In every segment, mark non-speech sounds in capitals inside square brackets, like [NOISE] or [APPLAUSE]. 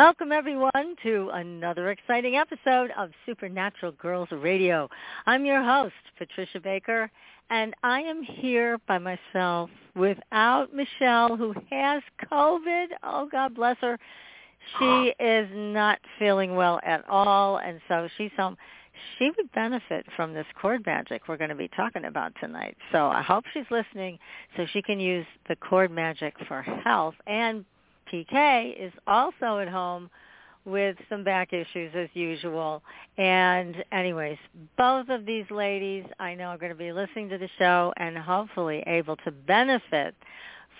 Welcome everyone to another exciting episode of Supernatural Girls Radio. I'm your host, Patricia Baker, and I am here by myself without Michelle who has COVID. Oh, God bless her. She is not feeling well at all, and so she's home. She would benefit from this cord magic we're going to be talking about tonight. So I hope she's listening so she can use the cord magic for health and PK is also at home with some back issues as usual. And anyways, both of these ladies I know are going to be listening to the show and hopefully able to benefit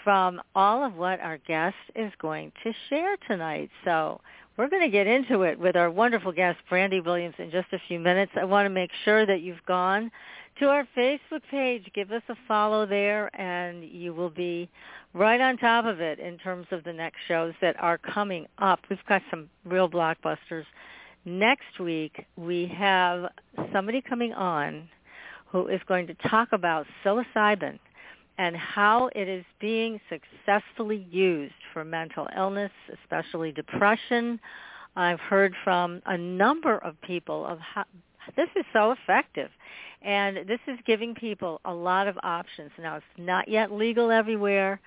from all of what our guest is going to share tonight. So we're going to get into it with our wonderful guest, Brandy Williams, in just a few minutes. I want to make sure that you've gone to our Facebook page. Give us a follow there, and you will be right on top of it in terms of the next shows that are coming up. We've got some real blockbusters. Next week, we have somebody coming on who is going to talk about psilocybin and how it is being successfully used for mental illness, especially depression. I've heard from a number of people of how this is so effective. And this is giving people a lot of options. Now, it's not yet legal everywhere,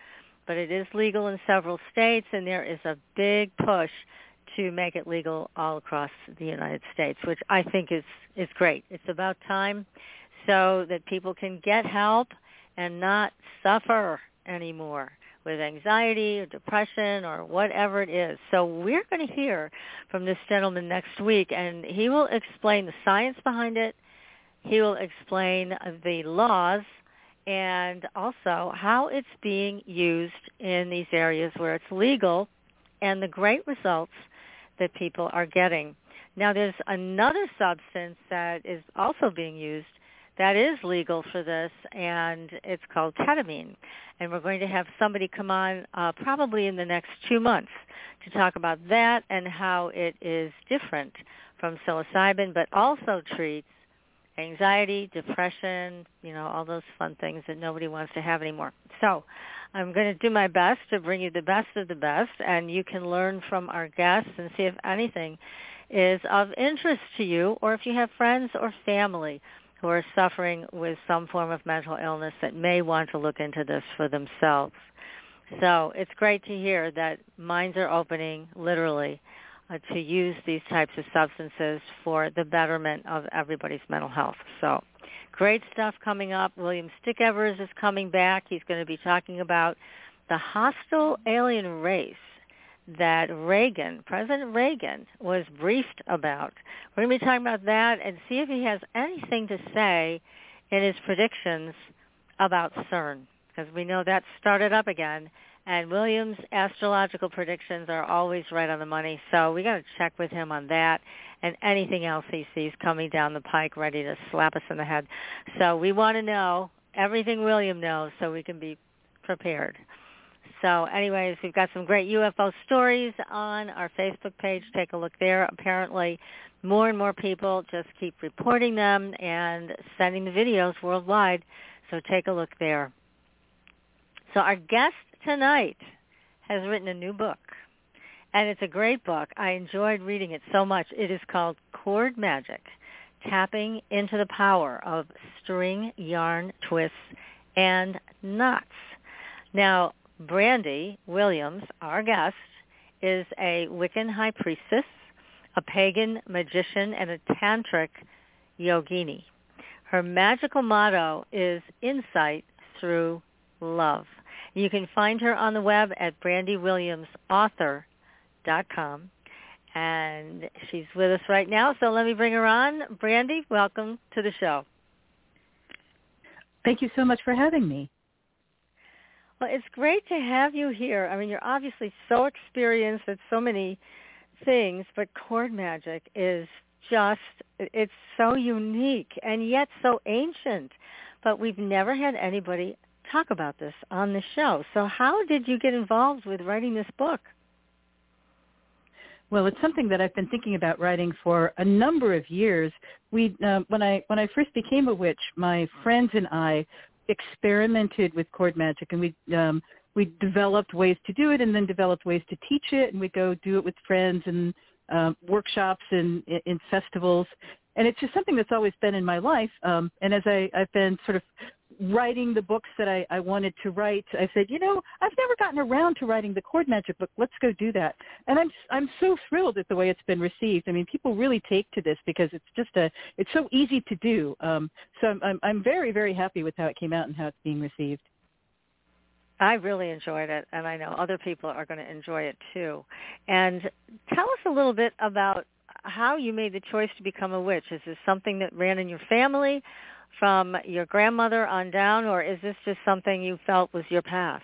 but it is legal in several states, and there is a big push to make it legal all across the United States, which I think is is great. It's about time so that people can get help and not suffer anymore with anxiety or depression or whatever it is. So we're going to hear from this gentleman next week, and he will explain the science behind it. He will explain the laws and also how it's being used in these areas where it's legal and the great results that people are getting. Now there's another substance that is also being used that is legal for this and it's called ketamine. And we're going to have somebody come on uh, probably in the next two months to talk about that and how it is different from psilocybin but also treats anxiety, depression, you know, all those fun things that nobody wants to have anymore. So I'm going to do my best to bring you the best of the best, and you can learn from our guests and see if anything is of interest to you or if you have friends or family who are suffering with some form of mental illness that may want to look into this for themselves. So it's great to hear that minds are opening literally uh, to use these types of substances for the betterment of everybody's mental health. So great stuff coming up. William Stickevers is coming back. He's going to be talking about the hostile alien race that Reagan, President Reagan, was briefed about. We're going to be talking about that and see if he has anything to say in his predictions about CERN, because we know that started up again and Williams' astrological predictions are always right on the money. So we got to check with him on that and anything else he sees coming down the pike ready to slap us in the head. So we want to know everything William knows so we can be prepared. So anyways, we've got some great UFO stories on our Facebook page. Take a look there. Apparently more and more people just keep reporting them and sending the videos worldwide. So take a look there. So our guest tonight has written a new book. And it's a great book. I enjoyed reading it so much. It is called Cord Magic, Tapping into the Power of String, Yarn, Twists, and Knots. Now, Brandy Williams, our guest, is a Wiccan high priestess, a pagan magician, and a tantric yogini. Her magical motto is insight through love. You can find her on the web at brandywilliamsauthor.com. And she's with us right now, so let me bring her on. Brandy, welcome to the show. Thank you so much for having me. Well, it's great to have you here. I mean, you're obviously so experienced at so many things, but cord magic is just, it's so unique and yet so ancient. But we've never had anybody talk about this on the show. So how did you get involved with writing this book? Well, it's something that I've been thinking about writing for a number of years. We, uh, when I when I first became a witch, my friends and I experimented with cord magic, and we um, we developed ways to do it, and then developed ways to teach it, and we go do it with friends and um, workshops and in festivals, and it's just something that's always been in my life. Um, and as I, I've been sort of writing the books that I, I wanted to write, I said, you know, I've never gotten around to writing the Cord magic book. Let's go do that. And I'm I'm so thrilled at the way it's been received. I mean, people really take to this because it's just a it's so easy to do. Um, so I'm, I'm I'm very very happy with how it came out and how it's being received. I really enjoyed it, and I know other people are going to enjoy it too. And tell us a little bit about how you made the choice to become a witch. Is this something that ran in your family from your grandmother on down, or is this just something you felt was your path?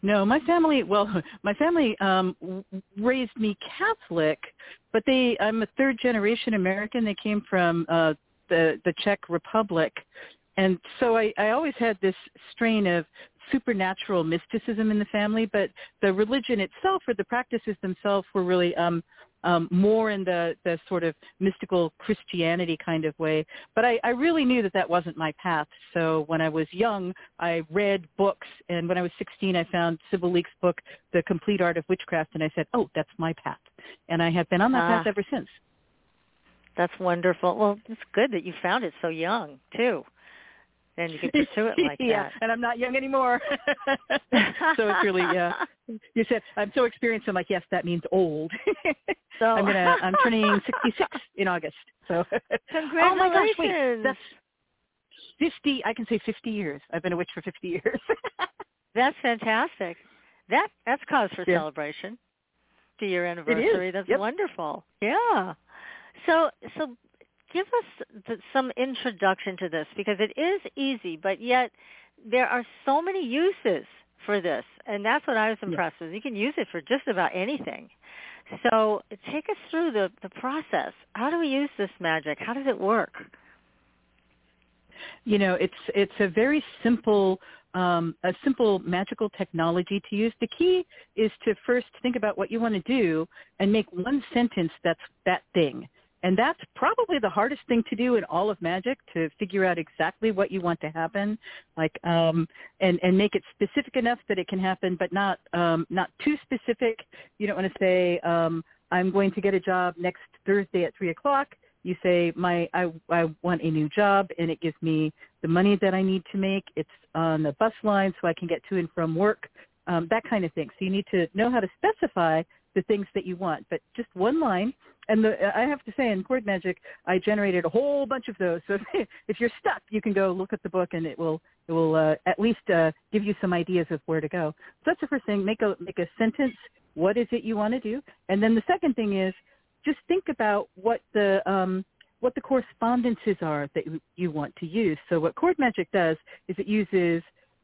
No, my family. Well, [LAUGHS] my family um, raised me Catholic, but they. I'm a third generation American. They came from uh, the the Czech Republic, and so I, I always had this strain of supernatural mysticism in the family, but the religion itself or the practices themselves were really um, um, more in the, the sort of mystical Christianity kind of way. But I, I really knew that that wasn't my path. So when I was young, I read books, and when I was 16, I found Sybil Leek's book, The Complete Art of Witchcraft, and I said, oh, that's my path. And I have been on that ah. path ever since. That's wonderful. Well, it's good that you found it so young, too then you can [LAUGHS] pursue it like yeah, that. and I'm not young anymore. [LAUGHS] so it's really yeah. [LAUGHS] You said I'm so experienced. I'm like, yes, that means old. so I'm gonna I'm turning 66 in August. So congratulations. oh my gosh, wait, that's 50. I can say 50 years. I've been a witch for 50 years. that's fantastic. That that's cause for yeah. celebration. To your anniversary. That's yep. wonderful. Yeah. So so give us some introduction to this because it is easy, but yet there are so many uses for this, and that's what I was impressed yeah. with. You can use it for just about anything. So take us through the, the process. How do we use this magic? How does it work? You know, it's it's a very simple um, a simple magical technology to use. The key is to first think about what you want to do and make one sentence that's that thing. And that's probably the hardest thing to do in all of magic to figure out exactly what you want to happen, like um, and and make it specific enough that it can happen, but not um, not too specific. You don't want to say um, I'm going to get a job next Thursday at three o'clock. You say my I I want a new job, and it gives me the money that I need to make. It's on the bus line, so I can get to and from work. Um, that kind of thing. So you need to know how to specify the things that you want, but just one line and the, I have to say, in Cord Magic, I generated a whole bunch of those. [LAUGHS] So if you're stuck, you can go look at the book, and it will it will uh, at least uh, give you some ideas of where to go. So that's the first thing. Make a make a sentence. What is it you want to do? And then the second thing is just think about what the um, what the correspondences are that you want to use. So what Cord Magic does is it uses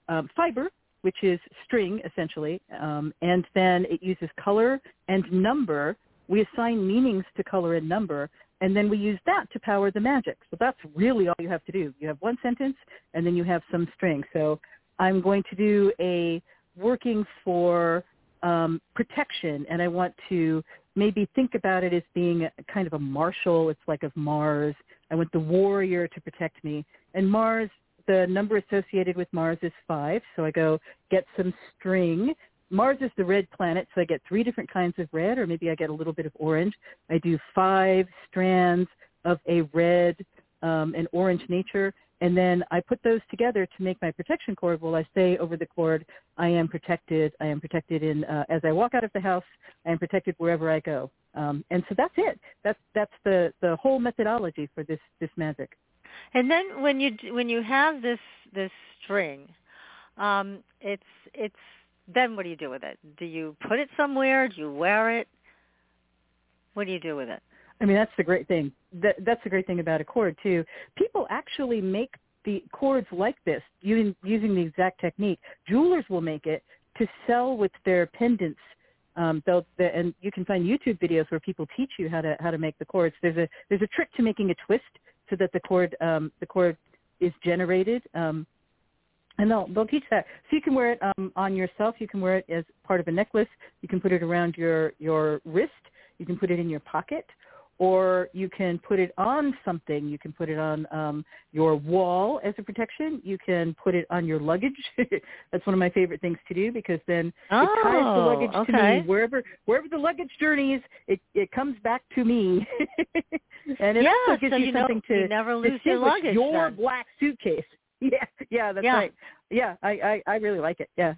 um, fiber, which is string essentially, um, and then it uses color and number we assign meanings to color and number, and then we use that to power the magic. So that's really all you have to do. You have one sentence, and then you have some string. So I'm going to do a working for um, protection, and I want to maybe think about it as being a, kind of a martial. It's like of Mars. I want the warrior to protect me. And Mars, the number associated with Mars is five. So I go get some string Mars is the red planet, so I get three different kinds of red, or maybe I get a little bit of orange. I do five strands of a red um, and orange nature, and then I put those together to make my protection cord. Well, I say over the cord, I am protected. I am protected in uh, as I walk out of the house. I am protected wherever I go. Um, and so that's it. That's that's the the whole methodology for this this magic. And then when you when you have this this string, um, it's it's then what do you do with it? Do you put it somewhere? Do you wear it? What do you do with it? I mean, that's the great thing. That, that's the great thing about a cord too. People actually make the cords like this using using the exact technique. Jewelers will make it to sell with their pendants. Um, they'll the, and you can find YouTube videos where people teach you how to how to make the cords. There's a there's a trick to making a twist so that the cord um, the cord is generated. Um, and they'll they'll teach that. So you can wear it um, on yourself. You can wear it as part of a necklace. You can put it around your your wrist. You can put it in your pocket or you can put it on something. You can put it on um, your wall as a protection. You can put it on your luggage. [LAUGHS] That's one of my favorite things to do because then oh, it ties the luggage okay. to me wherever wherever the luggage journeys. It it comes back to me, [LAUGHS] and it yeah, also gives so you, you something know, to you never lose your luggage. your then. black suitcase. [LAUGHS] Yeah, yeah, that's Yeah. right. Yeah, I, I I really like it. Yeah,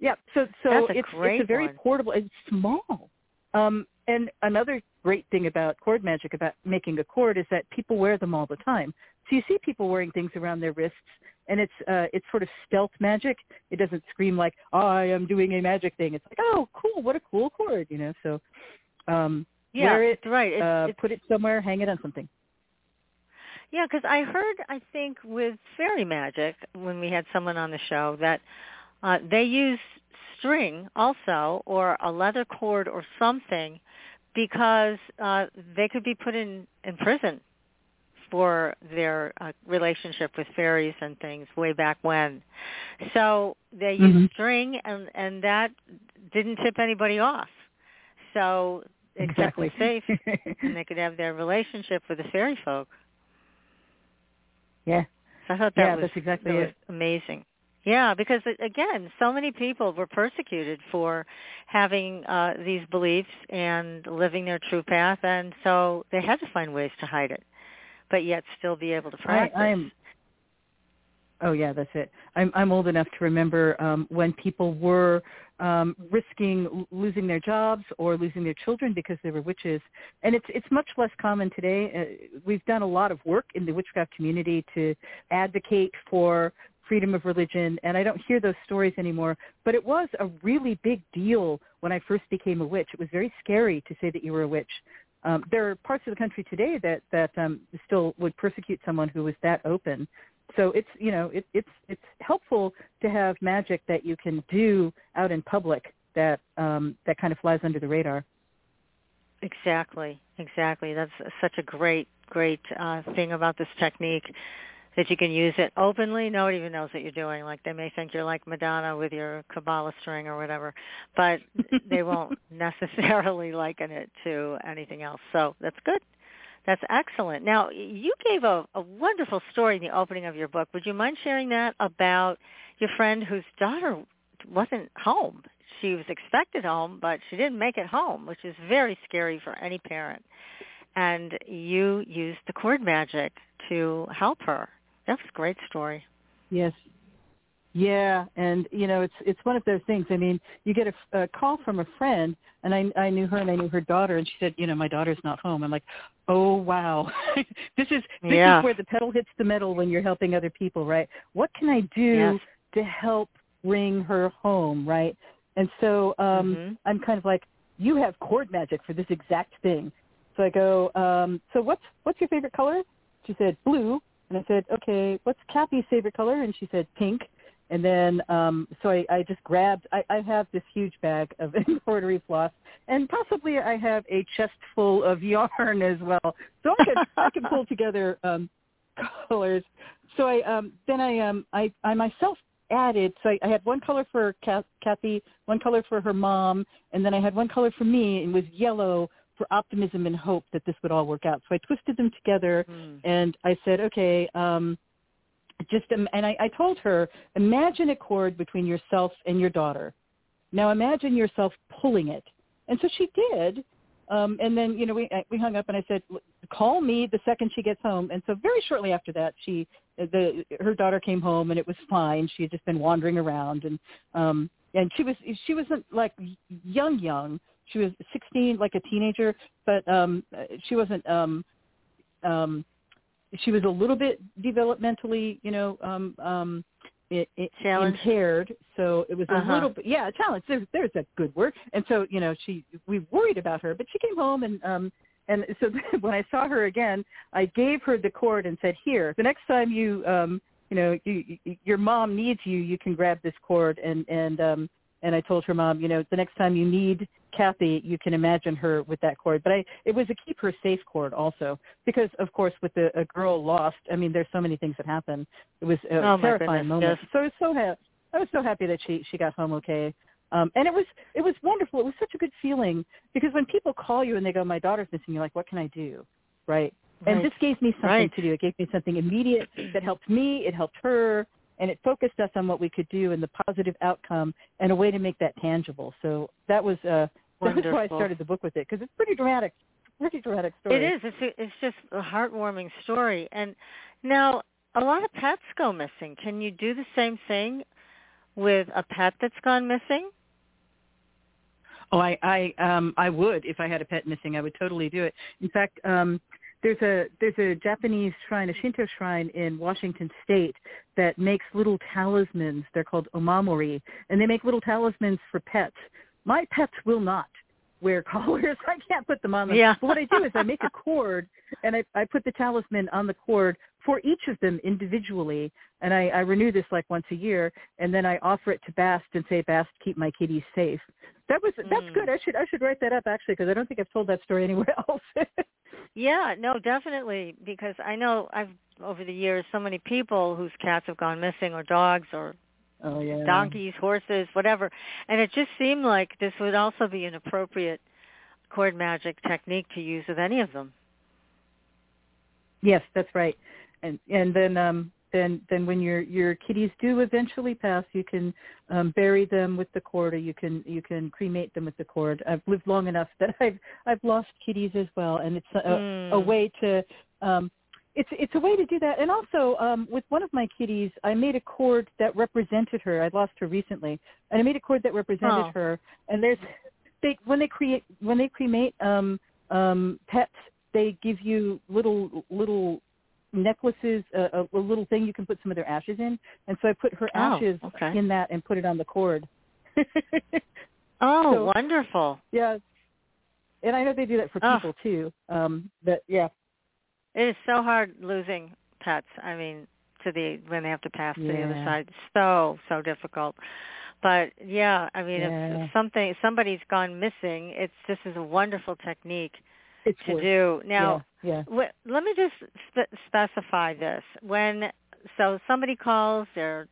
yeah. So so it's it's a very one. portable. It's small. Um, and another great thing about cord magic, about making a cord, is that people wear them all the time. So you see people wearing things around their wrists, and it's uh, it's sort of stealth magic. It doesn't scream like I am doing a magic thing. It's like, oh, cool, what a cool cord, you know. So um, Yeah, wear it, right. It's, uh, it's, put it somewhere, hang it on something. yeah, because I heard, I think, with fairy magic when we had someone on the show that uh, they use string also or a leather cord or something because uh, they could be put in in prison for their uh, relationship with fairies and things way back when. So they used Mhm. string, and and that didn't tip anybody off. So it Exactly. safe, and they [LAUGHS] could have their relationship with the fairy folk. yeah, So I thought that Yeah, was that's exactly that was amazing. Yeah, because again, so many people were persecuted for having uh, these beliefs and living their true path, and so they had to find ways to hide it, but yet still be able to practice. I, I'm. Oh yeah, that's it. I'm I'm old enough to remember um, when people were um, risking losing their jobs or losing their children because they were witches, and it's it's much less common today. Uh, we've done a lot of work in the witchcraft community to advocate for freedom of religion, and I don't hear those stories anymore. But it was a really big deal when I first became a witch. It was very scary to say that you were a witch. Um, there are parts of the country today that that um, still would persecute someone who was that open. So it's you know it, it's it's helpful to have magic that you can do out in public that um, that kind of flies under the radar. Exactly, exactly. That's such a great, great uh, thing about this technique that you can use it openly. No one even knows what you're doing. Like they may think you're like Madonna with your Kabbalah string or whatever, but [LAUGHS] they won't necessarily liken it to anything else. So that's good. That's excellent. Now, you gave a, a wonderful story in the opening of your book. Would you mind sharing that about your friend whose daughter wasn't home? She was expected home, but she didn't make it home, which is very scary for any parent. And you used the cord magic to help her. That's a great story. Yes. Yeah, and you know it's it's one of those things. I mean, you get a, a call from a friend, and I I knew her and I knew her daughter, and she said, you know, my daughter's not home. I'm like, oh wow, [LAUGHS] this is this Yeah. is where the pedal hits the metal when you're helping other people, right? What can I do Yes. to help bring her home, right? And so um Mhm. I'm kind of like, you have cord magic for this exact thing. So I go, um, so what's what's your favorite color? She said blue, and I said, okay, what's Kathy's favorite color? And she said pink. And then um, so I, I just grabbed. I, I have this huge bag of [LAUGHS] embroidery floss, and possibly I have a chest full of yarn as well. So I could I could pull [LAUGHS] together um, colors. So I um, then I um, I I myself added. So I, I had one color for Kathy, one color for her mom, and then I had one color for me. and It was yellow for optimism and hope that this would all work out. So I twisted them together, Mm. and I said, okay, um, just im- and I, I told her, imagine a cord between yourself and your daughter. Now imagine yourself pulling it, and so she did. Um, and then you know we we hung up, and I said, call me the second she gets home. And so very shortly after that, she the her daughter came home, and it was fine. She had just been wandering around, and um, and she was she wasn't like young young she was 16, like a teenager, but um, she wasn't. Um, um, she was a little bit developmentally, you know, um, um, it, it impaired. So it was a uh-huh. little bit, yeah, a challenge. There's, there's a good word. And so, you know, she, we worried about her, but she came home and, um, and so [LAUGHS] when I saw her again, I gave her the cord and said, here, the next time you, um, you know, you, you, your mom needs you, you can grab this cord. And, and, um, and I told her mom, you know, the next time you need Kathy, you can imagine her with that cord. But I, it was a keep her safe cord also, because of course with the, a girl lost, I mean, there's so many things that happen. It was a oh terrifying moment. Yes. So I was so happy. I was so happy that she she got home okay. Um, and it was it was wonderful. It was such a good feeling because when people call you and they go, "My daughter's missing," you're like, "What can I do?" Right? And this gave me something Right. to do. It gave me something immediate that helped me. It helped her, and it focused us on what we could do and the positive outcome and a way to make that tangible. So that was uh, [LAUGHS] that was why I Wonderful. started the book with it because it's pretty dramatic. Pretty dramatic story. It is. It's a, it's just a heartwarming story. And now a lot of pets go missing. Can you do the same thing with a pet that's gone missing? Oh, I I um I would if I had a pet missing. I would totally do it. In fact, um there's a there's a Japanese shrine, a Shinto shrine in Washington State that makes little talismans. They're called omamori, and they make little talismans for pets. My pets will not wear [LAUGHS] collars. I can't put them on them. Yeah. But what I do is I make a cord and I, I put the talisman on the cord for each of them individually, and I, I renew this like once a year, and then I offer it to Bast and say, Bast, keep my kitties safe. That was that's Mm. good. I should I should write that up actually because I don't think I've told that story anywhere [LAUGHS] else. Yeah, no, definitely. Because I know I've over the years so many people whose cats have gone missing, or dogs, or oh yeah, donkeys, horses, whatever. And it just seemed like this would also be an appropriate cord magic technique to use with any of them. Yes, that's right. And and then um then then when your your kitties do eventually pass, you can um bury them with the cord or you can you can cremate them with the cord. I've lived long enough that [LAUGHS] I've I've lost kitties as well and it's a, a Mm. way to um it's it's a way to do that. And also um with one of my kitties, I made a cord that represented her. I lost her recently. And I made a cord that represented Oh. her. And there's they when they create when they cremate um um pets they give you little little necklaces, a, a, little thing you can put some of their ashes in. And so I put her Oh, ashes okay. in that and put it on the cord. [LAUGHS] Oh, So- wonderful. yeah. And I know they do that for Oh. people too. Um but yeah. It is so hard losing pets. I mean, to the when they have to pass to the other Yeah. side. So so difficult. But yeah, I mean, Yeah. if something somebody's gone missing, it's this is a wonderful technique It's to worth- do. Now, yeah. wh- let me just spe- specify this. When so somebody calls their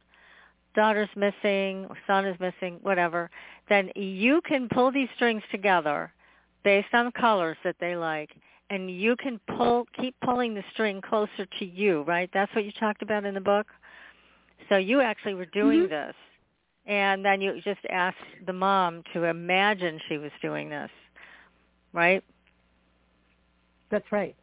daughter's missing or son is missing, whatever, then you can pull these strings together based on colors that they like and you can pull keep pulling the string closer to you, right? That's what you talked about in the book. So you actually were doing Mhm. this. And then you just asked the mom to imagine she was doing this. Right? That's right.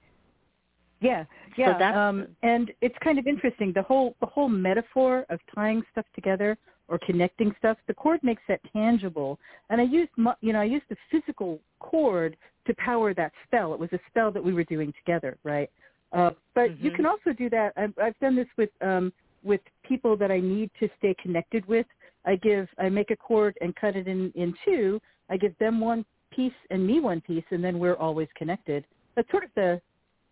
Yeah, yeah. that's- um, and it's kind of interesting. The whole the whole metaphor of tying stuff together or connecting stuff. The cord makes that tangible. And I used you know I used the physical cord to power that spell. It was a spell that we were doing together, right? Uh, but you Mhm. can also do that. I've, I've done this with um, with people that I need to stay connected with. I give I make a cord and cut it in in two. I give them one piece and me one piece, and then we're always connected. That's sort of the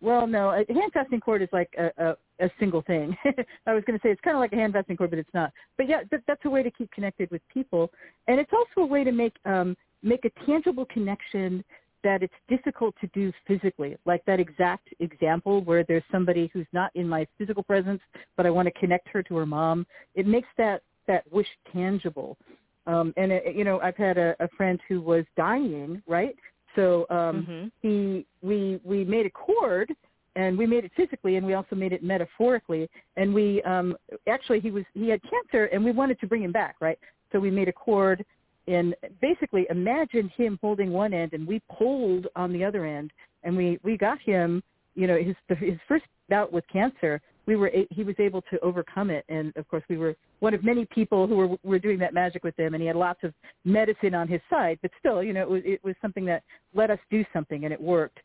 well, no, a hand fasting cord is like a, a, a single thing. [LAUGHS] I was going to say it's kind of like a hand fasting cord, but it's not. But yeah, that, that's a way to keep connected with people, and it's also a way to make um, make a tangible connection that it's difficult to do physically. Like that exact example where there's somebody who's not in my physical presence, but I want to connect her to her mom. It makes that that wish tangible. Um, and it, you know, I've had a, a friend who was dying, right? So um, Mhm. he we we made a cord and we made it physically and we also made it metaphorically and we um actually he was he had cancer and we wanted to bring him back right so we made a cord and basically imagined him holding one end and we pulled on the other end and we we got him you know his his first bout with cancer we were he was able to overcome it. And of course we were one of many people who were were doing that magic with him and he had lots of medicine on his side. But still you know it was it was something that let us do something and it worked.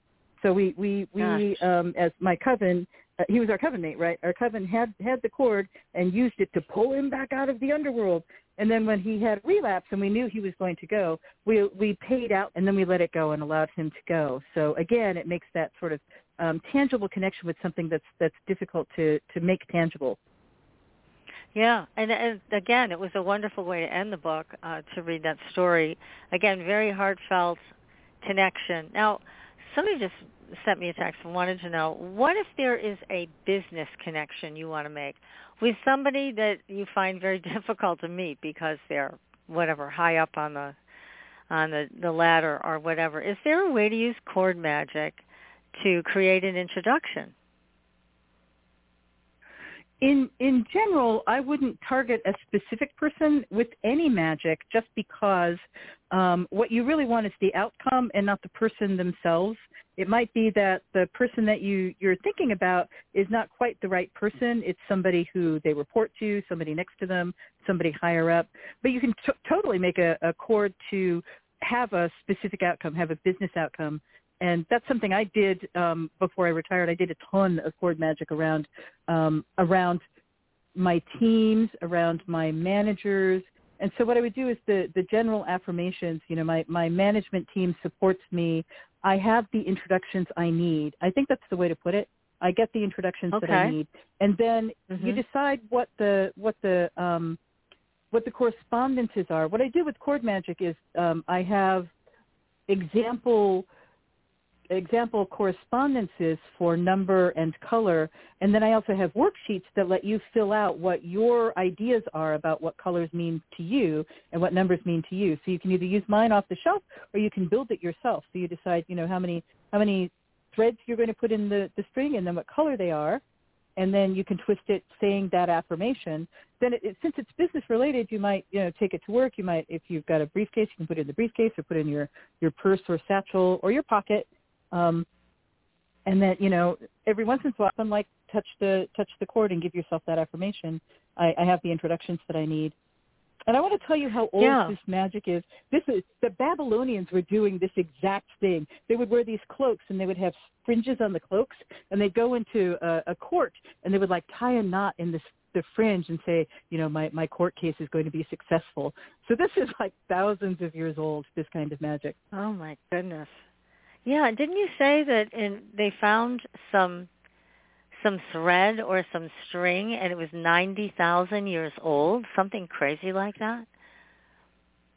So we we we um as my cousin uh, he was our coven mate right? Our coven had had the cord and used it to pull him back out of the underworld. And then when he had relapse and we knew he was going to go we we paid out and then we let it go and allowed him to go. So again it makes that sort of um, tangible connection with something that's that's difficult to to make tangible. Yeah, and, and again, it was a wonderful way to end the book uh, to read that story. Again, very heartfelt connection. Now, somebody just sent me a text and wanted to know what if there is a business connection you want to make with somebody that you find very [LAUGHS] difficult to meet because they're whatever high up on the on the the ladder or whatever. Is there a way to use cord magic to create an introduction? In in general, I wouldn't target a specific person with any magic just because um, what you really want is the outcome and not the person themselves. It might be that the person that you you're thinking about is not quite the right person. It's somebody who they report to, somebody next to them, somebody higher up. But you can t- totally make a, a cord to have a specific outcome, have a business outcome and that's something I did um, before I retired. I did a ton of cord magic around um, around my teams, around my managers, and so what I would do is the the general affirmations. You know, my my management team supports me. I have the introductions I need. I think that's the way to put it. I get the introductions okay. that I need, and then mm-hmm. you decide what the what the um, what the correspondences are. What I do with cord magic is um, I have example example correspondences for number and color. And then I also have worksheets that let you fill out what your ideas are about what colors mean to you and what numbers mean to you. So you can either use mine off the shelf or you can build it yourself. So you decide, you know, how many how many threads you're going to put in the, the string and then what color they are. And then you can twist it saying that affirmation. Then it, it, since it's business related, you might, you know, take it to work. You might, if you've got a briefcase, you can put it in the briefcase or put it in your, your purse or satchel or your pocket um, and that you know every once in a while, I'm like touch the touch the cord and give yourself that affirmation. I, I have the introductions that I need. And I want to tell you how old yeah. this magic is. This is the Babylonians were doing this exact thing. They would wear these cloaks and they would have fringes on the cloaks and they'd go into a, a court and they would like tie a knot in this the fringe and say, you know, my, my court case is going to be successful. So this is like thousands of years old, this kind of magic. Oh my goodness. Yeah, didn't you say that in, they found some some thread or some string and it was 90,000 years old, something crazy like that?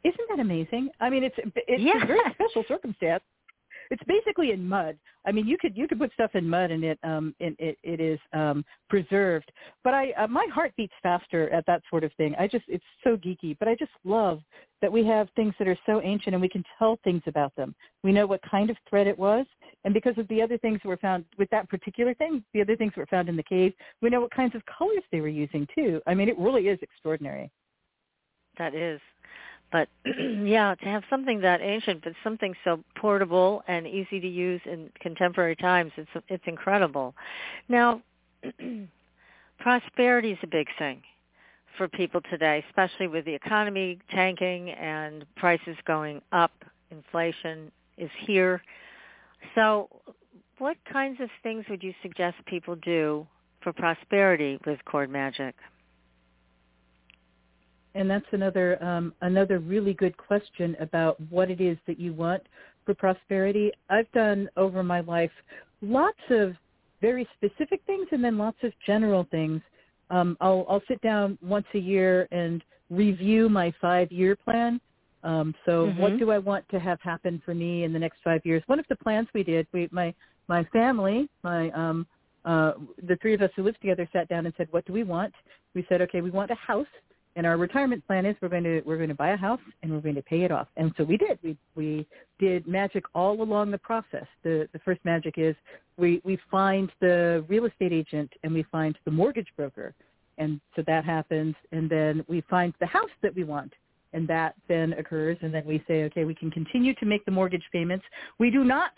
Isn't that amazing? I mean, it's it's yeah. a very special circumstance it's basically in mud. I mean, you could you could put stuff in mud and it um and it, it is um preserved. But I uh, my heart beats faster at that sort of thing. I just it's so geeky, but I just love that we have things that are so ancient and we can tell things about them. We know what kind of thread it was, and because of the other things that were found with that particular thing, the other things that were found in the cave, we know what kinds of colors they were using too. I mean, it really is extraordinary. That is. But [CLEARS THROAT] yeah, to have something that ancient, but something so portable and easy to use in contemporary times, it's it's incredible. Now, [CLEARS THROAT] prosperity is a big thing for people today, especially with the economy tanking and prices going up. Inflation is here. So, what kinds of things would you suggest people do for prosperity with cord magic? And that's another um, another really good question about what it is that you want for prosperity. I've done over my life lots of very specific things and then lots of general things. Um, I'll, I'll sit down once a year and review my five-year plan. Um, so mm-hmm. what do I want to have happen for me in the next five years? One of the plans we did, we, my my family, my um, uh, the three of us who lived together sat down and said, what do we want? We said, okay, we want a house and our retirement plan is we're going to we're going to buy a house and we're going to pay it off. And so we did. We we did magic all along the process. The the first magic is we we find the real estate agent and we find the mortgage broker, and so that happens. And then we find the house that we want, and that then occurs. And then we say, okay, we can continue to make the mortgage payments. We do not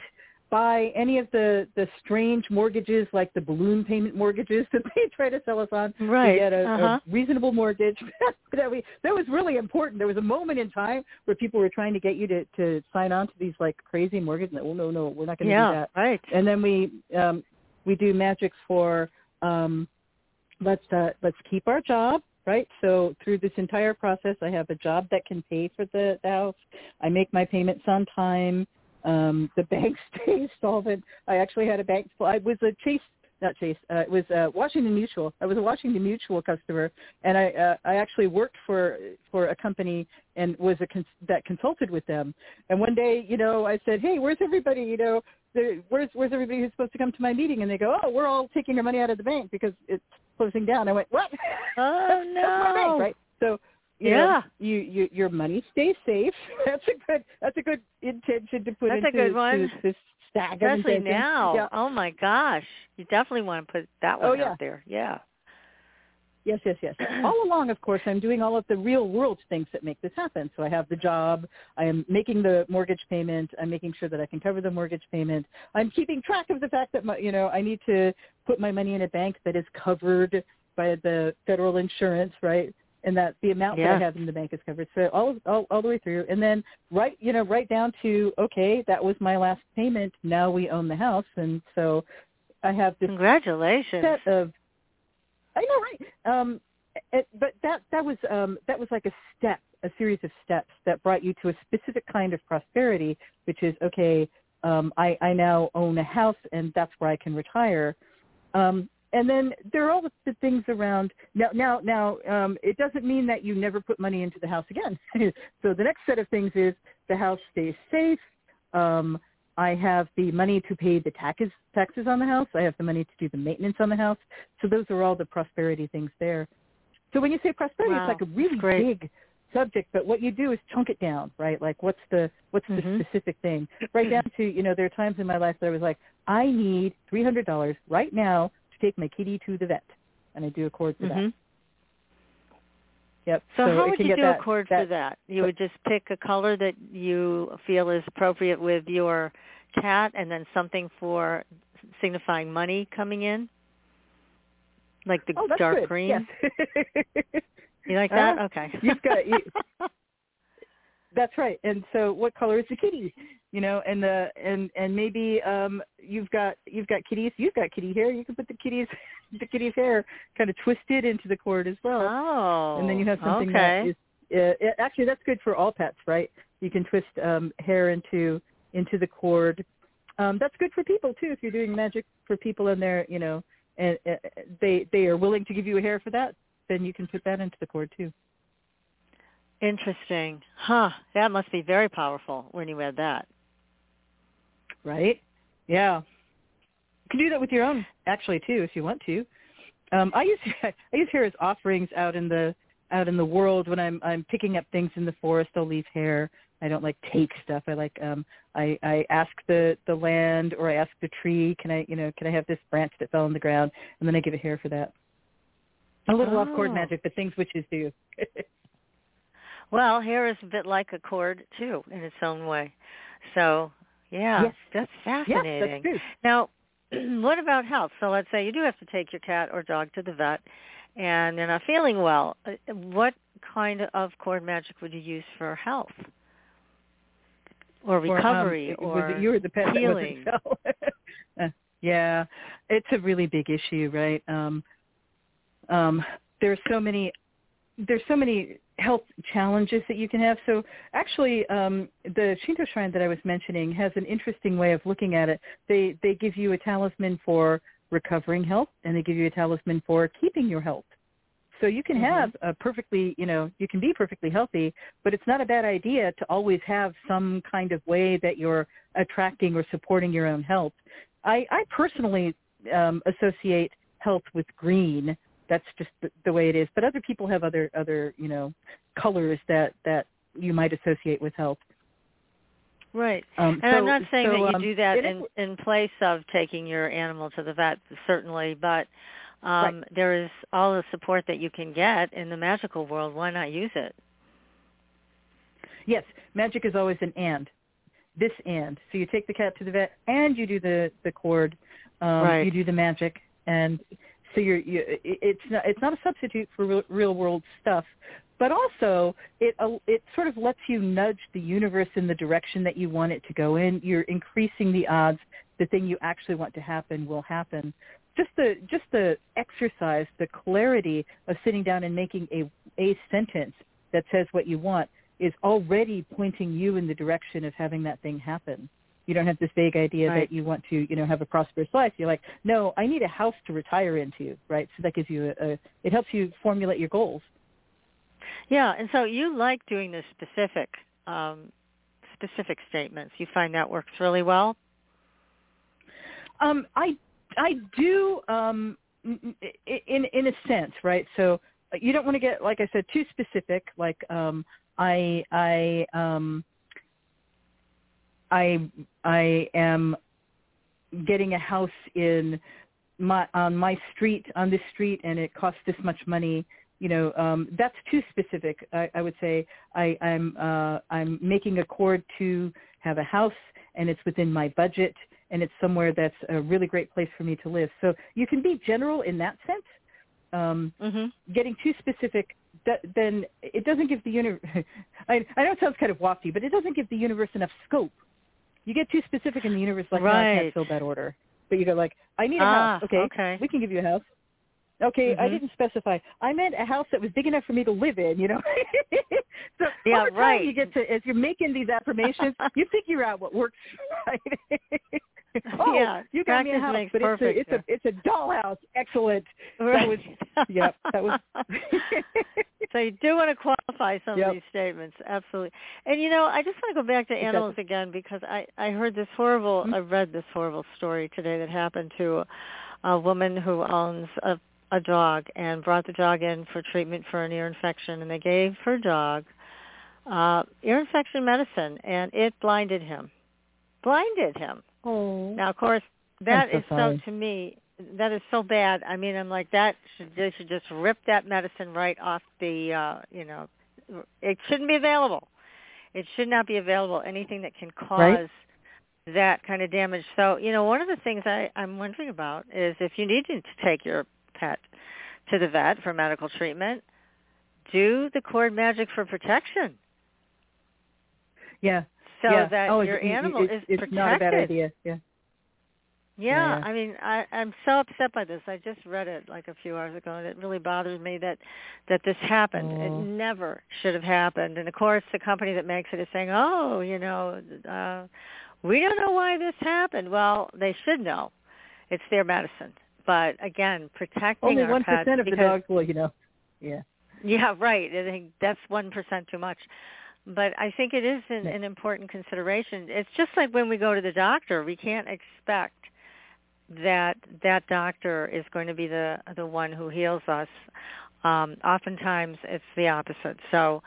buy any of the the strange mortgages like the balloon payment mortgages [LAUGHS] that they try to sell us on right. to get a, uh-huh. a reasonable mortgage. [LAUGHS] that we that was really important. There was a moment in time where people were trying to get you to to sign on to these like crazy mortgages. Well, no, no, we're not going to yeah, do that. right. And then we um, we do magics for um, let's uh, let's keep our job right? So through this entire process, I have a job that can pay for the, the house. I make my payments on time. Um, the bank [LAUGHS] stays solvent. I actually had a bank. I was a Chase, not Chase. Uh, it was uh, Washington Mutual. I was a Washington Mutual customer, and I uh, I actually worked for for a company and was a cons- that consulted with them. And one day, you know, I said, "Hey, where's everybody? You know, the, where's where's everybody who's supposed to come to my meeting?" And they go, "Oh, we're all taking our money out of the bank because it's closing down." I went, "What? [LAUGHS] Oh no! That's my bank, right?" So you yeah, know, you, you your money stays safe. [LAUGHS] That's a good that's a good intention to put That's a good one. this stack especially intentions. now. Yeah. Oh my gosh, you definitely want to put that one Oh, yeah. out there. Yeah. Yes, yes, yes. [CLEARS THROAT] all along, of course, I'm doing all of the real world things that make this happen. So I have the job. I am making the mortgage payment. I'm making sure that I can cover the mortgage payment. I'm keeping track of the fact that my, you know I need to put my money in a bank that is covered by the federal insurance, right? And that the amount that I have in the bank is covered. So all, all all the way through, and then right, you know, right down to okay, that was my last payment. Now we own the house, and so I have this Congratulations. set of I know, right? Um, it, but that that was um, that was like a step, a series of steps that brought you to a specific kind of prosperity, which is okay. Um, I I now own a house, and that's where I can retire. Um, and then there are all the, the things around. Now, now, now, um, it doesn't mean that you never put money into the house again. [LAUGHS] so the next set of things is the house stays safe. Um, I have the money to pay the taxes taxes on the house. I have the money to do the maintenance on the house. So those are all the prosperity things there. So when you say prosperity, Wow, it's like a really great. big subject, but what you do is chunk it down, right? Like what's the what's Mhm. the specific thing? Right down to, you know, there are times in my life that I was like, I need three hundred dollars right now take my kitty to the vet. And I do a cord for that. Mhm. Yep. So, it how would you do that, a cord that, for that? You would just pick a color that you feel is appropriate with your cat, and then something for signifying money coming in, like the Oh, dark good. green. Yes. [LAUGHS] You like that? Uh, okay. you've got- you- [LAUGHS] That's right. And so what color is the kitty? You know, and the and and maybe um you've got you've got kitties, you've got kitty hair, you can put the kitty's [LAUGHS] the kitty's hair kind of twisted into the cord as well. oh. and then you have something okay. that is uh, actually that's good for all pets, right? You can twist um hair into into the cord. Um that's good for people too if you're doing magic for people and they're, you know, and uh, they they are willing to give you a hair for that, then you can put that into the cord too. Interesting. Huh. That must be very powerful when you add that. right? Yeah. You can do that with your own actually too if you want to. Um, I use [LAUGHS] I use hair as offerings out in the out in the world when I'm I'm picking up things in the forest. I'll leave hair. I don't like take stuff. I like um I I ask the the land or I ask the tree, can I you know can I have this branch that fell on the ground, and then I give it hair for that. A little off cord Oh. magic, but things witches do. [LAUGHS] Well, hair is a bit like a cord too, in its own way. So, yeah, Yes. that's fascinating. that's true. Now, [CLEARS THROAT] what about health? So let's say you do have to take your cat or dog to the vet and they're not feeling well. Uh, What kind of cord magic would you use for health? Or Or, um, recovery or you or the pet healing? [LAUGHS] Uh, yeah, it's a really big issue, right? Um, um, there's so many there's so many health challenges that you can have. So actually, um, the Shinto shrine that I was mentioning has an interesting way of looking at it. They they give you a talisman for recovering health, and they give you a talisman for keeping your health. So you can Mhm. have a perfectly, you know, you can be perfectly healthy, but it's not a bad idea to always have some kind of way that you're attracting or supporting your own health. I, I personally um, associate health with green. That's just the, the way it is. But other people have other other you know colors that that you might associate with health. Right. Um, And so, I'm not saying so, that you um, do that it is- in, in place of taking your animal to the vet, certainly, but um, there is all the support that you can get in the magical world. Why not use it? Yes, magic is always an and. this and. So you take the cat to the vet and you do the the cord. Um, Right. You do the magic, and so you're you, it- it's not it's not a substitute for real, real world stuff, but also it uh, it sort of lets you nudge the universe in the direction that you want it to go in. You're increasing the odds the thing you actually want to happen will happen. Just the just the exercise, the clarity of sitting down and making a a sentence that says what you want is already pointing you in the direction of having that thing happen. You don't have this vague idea Right. that you want to, you know, have a prosperous life. You're like, no, I need a house to retire into, right? So that gives you a, a it helps you formulate your goals. Yeah, and so you like doing the specific um, specific statements. You find that works really well. Um, I I do um, in in a sense, right? So you don't want to get, like I said, too specific. Like um, I I um, I I am getting a house in my on my street on this street, and it costs this much money. You know, um, that's too specific. I, I would say I, I'm uh, I'm making a cord to have a house, and it's within my budget, and it's somewhere that's a really great place for me to live. So you can be general in that sense. Um, Mhm. getting too specific, th- then it doesn't give the universe. [LAUGHS] I, I know it sounds kind of wafty, but it doesn't give the universe enough scope. You get too specific, and the universe like, no, I Right. can't fill that order. But you go like, I need a Ah, house. Okay, okay. we can give you a house. Okay, I Mhm. didn't specify. I meant a house that was big enough for me to live in. You know. [LAUGHS] so Yeah, right. you get to as you're making these affirmations, you figure out what works. [LAUGHS] Right. [LAUGHS] oh, Yeah, you got me a house, but it's a perfect, it's a it's a dollhouse. Excellent. Right. was- [LAUGHS] yep, that was- [LAUGHS] so you do want to qualify some Yep. of these statements, absolutely. And you know, I just want to go back to animals again because I I heard this horrible, Mhm. I read this horrible story today that happened to a woman who owns a a dog and brought the dog in for treatment for an ear infection, and they gave her dog uh ear infection medicine, and it blinded him, blinded him. Oh. Now, of course, that so is so, to me that is so bad. I mean, I'm like that should they should just rip that medicine right off the uh, you know, it shouldn't be available. It should not be available. Anything that can cause Right. that kind of damage. So, you know, one of the things I I'm wondering about is if you need to take your pet to the vet for medical treatment, do the cord magic for protection yeah. So yeah. that oh, your it- it- animal it's, is it's protected. not a bad idea. Yeah. Yeah, Yeah. I mean, I, I'm so upset by this. I just read it like a few hours ago, and it really bothers me that that this happened. Oh. It never should have happened. And of course, the company that makes it is saying, "Oh, you know, uh, we don't know why this happened." Well, they should know. It's their medicine. But again, protecting Only our one percent of the dogs will, you know. Yeah. yeah, right. I think that's one percent too much. But I think it is an, an important consideration. It's just like when we go to the doctor, we can't expect that that doctor is going to be the the one who heals us. Um, oftentimes, it's the opposite. So,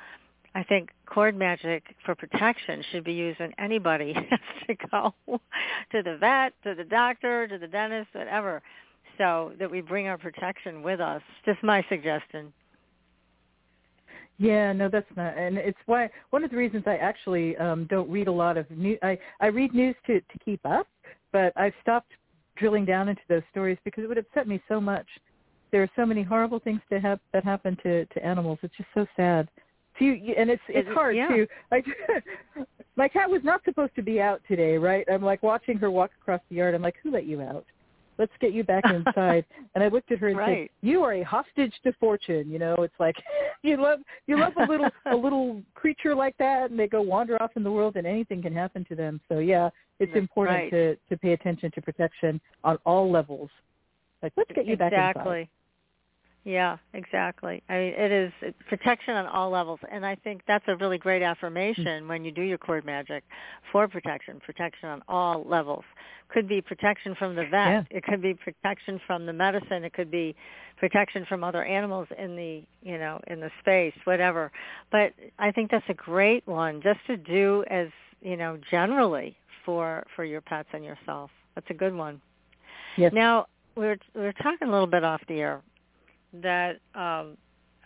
I think cord magic for protection should be used when anybody [LAUGHS] has to go to the vet, to the doctor, to the dentist, whatever. So that we bring our protection with us. Just my suggestion. Yeah, no, that's not, and it's why one of the reasons I actually um, don't read a lot of news. I I read news to to keep up, but I've stopped drilling down into those stories because it would upset me so much. There are so many horrible things to have that happen to to animals. It's just so sad. So you, you- and it's it's It- hard yeah. to. Like, [LAUGHS] my cat was not supposed to be out today, right? I'm like watching her walk across the yard. I'm like, who let you out? Let's get you back inside. [LAUGHS] and I looked at her and Right. said, "You are a hostage to fortune." You know, it's like [LAUGHS] you love you love a little a [LAUGHS] little creature like that, and they go wander off in the world, and anything can happen to them. So yeah, it's Right. important Right. to to pay attention to protection on all levels. Like, let's get you back inside. exactly. Yeah, exactly. I mean, it is protection on all levels, and I think that's a really great affirmation when you do your cord magic for protection. Protection on all levels could be protection from the vet. Yeah. It could be protection from the medicine. It could be protection from other animals in the you know in the space, whatever. But I think that's a great one just to do as you know generally for for your pets and yourself. That's a good one. Yes. Now we we're we we're talking a little bit off the air that um,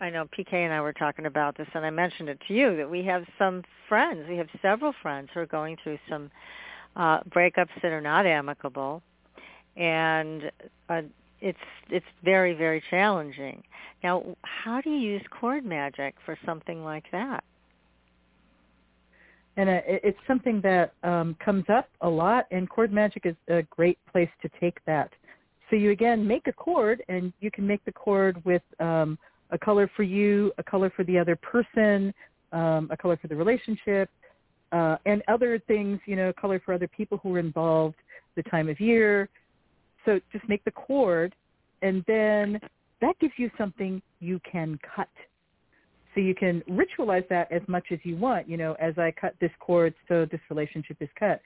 I know PK and I were talking about this, and I mentioned it to you that we have some friends. We have several friends who are going through some uh, breakups that are not amicable, and uh, it's it's very very challenging. Now, how do you use cord magic for something like that? And uh, it's something that um, comes up a lot, and cord magic is a great place to take that. So you again make a cord, and you can make the cord with um, a color for you, a color for the other person, um, a color for the relationship, uh, and other things. You know, color for other people who are involved, the time of year. So just make the cord, and then that gives you something you can cut. So you can ritualize that as much as you want. You know, as I cut this cord, so this relationship is cut.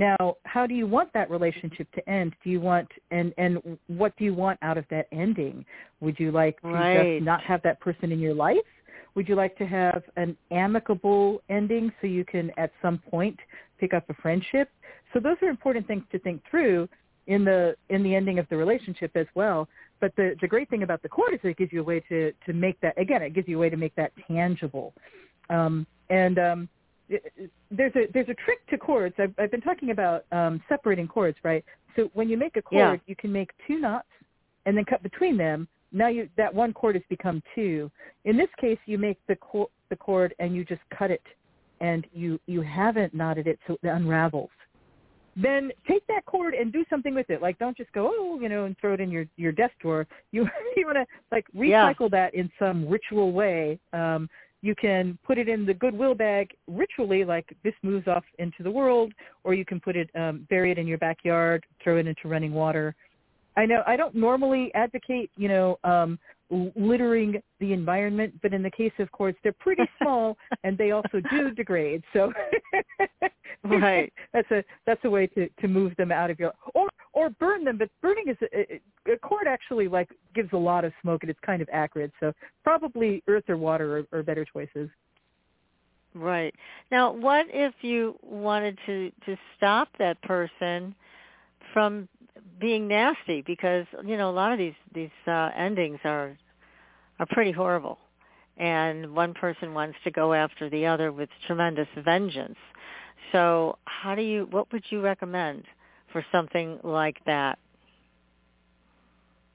Now, how do you want that relationship to end? Do you want and and what do you want out of that ending? Would you like to right. just not have that person in your life? Would you like to have an amicable ending so you can at some point pick up a friendship? So those are important things to think through in the in the ending of the relationship as well. But the the great thing about the cord is it gives you a way to to make that again. It gives you a way to make that tangible. Um, and um, there's a there's a trick to cords. I've, I've been talking about um, separating cords, right? So when you make a cord, Yeah. you can make two knots and then cut between them. Now you that one cord has become two. In this case, you make the cor- the cord and you just cut it, and you you haven't knotted it so it unravels then take that cord and do something with it. Like don't just go, oh, you know, and throw it in your your desk drawer. You [LAUGHS] you want to like Yeah. recycle that in some ritual way. Um, you can put it in the goodwill bag ritually, like this moves off into the world, or you can put it um, bury it in your backyard, throw it into running water. I know I don't normally advocate, you know, um, littering the environment, but in the case of cords, they're pretty [LAUGHS] small and they also do [LAUGHS] degrade. So [LAUGHS] Right. that's a that's a way to to move them out of your or or burn them. But burning is uh, uh, a, a cord actually like gives a lot of smoke and it's kind of acrid. So probably earth or water are, are better choices. Right. Now, what if you wanted to to stop that person from being nasty because, you know, a lot of these these uh endings are are pretty horrible. And one person wants to go after the other with tremendous vengeance. So, how do you what would you recommend for something like that?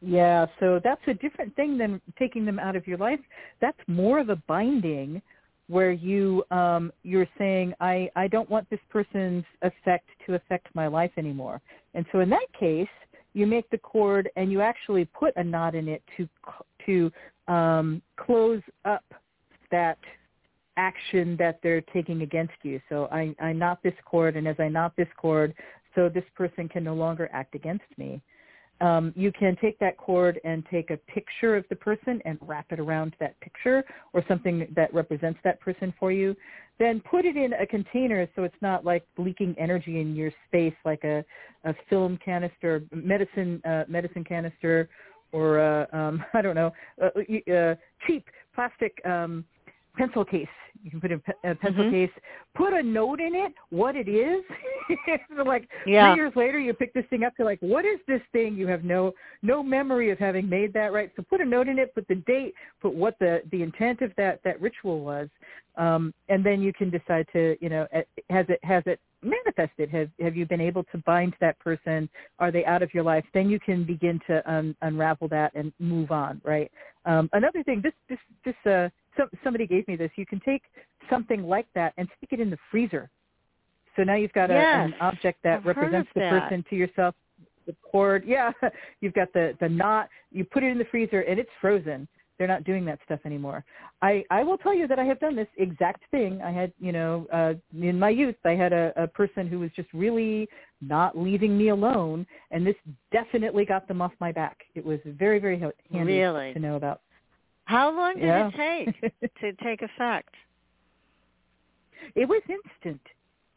Yeah, so that's a different thing than taking them out of your life. That's more of a binding where you um you're saying I I don't want this person's effect to affect my life anymore. And so in that case, you make the cord and you actually put a knot in it to to um close up that action that they're taking against you. So I I knot this cord and as I knot this cord so this person can no longer act against me um, you can take that cord and take a picture of the person and wrap it around that picture or something that represents that person for you. Then put it in a container so it's not like leaking energy in your space like a, a film canister, medicine uh, medicine canister, or uh, um, [LAUGHS] I don't know, a, a cheap plastic um, pencil case. You can put in a a pencil Mhm. case. Put a note in it, what it is. [LAUGHS] so like Yeah. three years later, you pick this thing up. You're like, what is this thing? You have no no memory of having made that, right? So put a note in it. Put the date. Put what the the intent of that that ritual was, um, and then you can decide to, you know, has it has it manifested? Have have you been able to bind that person? Are they out of your life? Then you can begin to un, unravel that and move on, right? Um, another thing, this this this uh, some, somebody gave me this. You can take something like that and stick it in the freezer. So now you've got a, Yes, an object that I've represents the that. person to yourself. The cord, [LAUGHS] yeah, you've got the the knot. You put it in the freezer and it's frozen. They're not doing that stuff anymore. I I will tell you that I have done this exact thing. I had you know uh, in my youth I had a, a person who was just really not leaving me alone, and this definitely got them off my back. It was very very handy Really? to know about. How long did Yeah. it take [LAUGHS] to take effect? It was instant.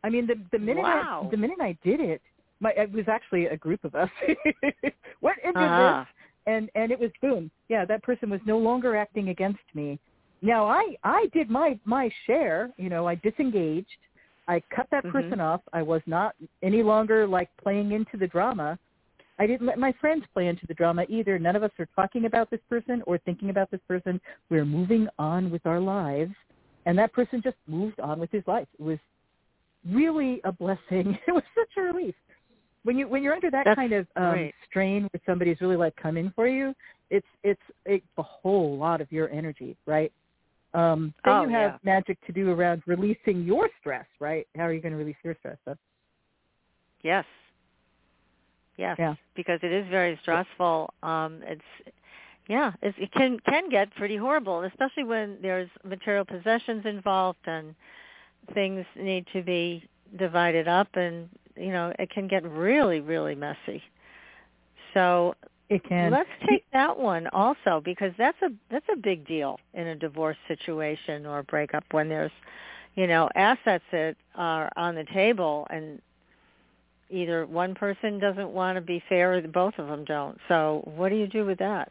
I mean, the the minute Wow. I the minute I did it, my it was actually a group of us [LAUGHS] went did Uh-huh. this, and and it was boom. Yeah, that person was no longer acting against me. Now I I did my my share. You know, I disengaged. I cut that Mhm. person off. I was not any longer like playing into the drama. I didn't let my friends play into the drama either. None of us are talking about this person or thinking about this person. We're moving on with our lives, and that person just moved on with his life. It was really a blessing. [LAUGHS] It was such a relief when you when you're under that That's kind of um, strain where somebody's really like coming for you. It's it's it's a whole lot of your energy, right? Um, then Oh, you have yeah. magic to do around releasing your stress, right? How are you going to release your stress? That's Yes. Yes. Yeah. Because it is very stressful. Um, it's yeah, it's, it can can get pretty horrible, especially when there's material possessions involved and things need to be divided up, and you know it can get really really messy. So it can. let's take that one also because that's a that's a big deal in a divorce situation or a breakup when there's you know assets that are on the table and either one person doesn't want to be fair or both of them don't. So what do you do with that?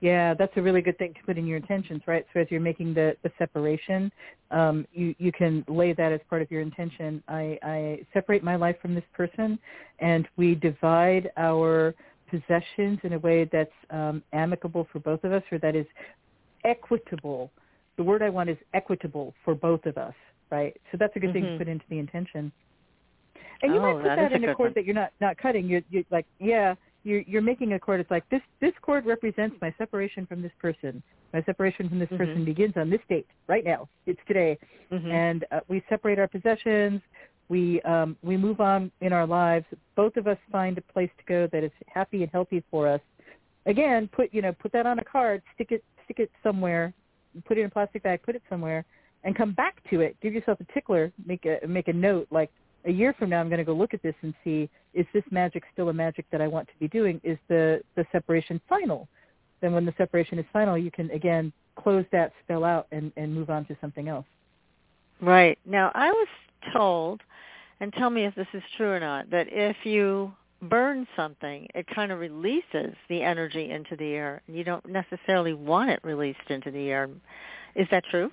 Yeah, that's a really good thing to put in your intentions, right? So as you're making the, the separation, um, you, you can lay that as part of your intention. I, I separate my life from this person, and we divide our possessions in a way that's um, amicable for both of us, or that is equitable. The word I want is equitable for both of us, right? So that's a good thing Mhm. to put into the intention. And you Oh, might put that that, in a cord one. that you're not not cutting. You're, you're like, yeah, you're you're making a cord. It's like this this cord represents my separation from this person. My separation from this Mhm. person begins on this date, right now. It's today, Mhm. and uh, we separate our possessions. We um, we move on in our lives. Both of us find a place to go that is happy and healthy for us. Again, put you know put that on a card, stick it stick it somewhere, put it in a plastic bag, put it somewhere, and come back to it. Give yourself a tickler. Make a make a note like a year from now I'm going to go look at this and see is this magic still a magic that I want to be doing? Is the the separation final? Then when the separation is final, you can again close that spell out and and move on to something else. Right. Now, I was told, and tell me if this is true or not, that if you burn something, it kind of releases the energy into the air. And You don't necessarily want it released into the air. Is that true?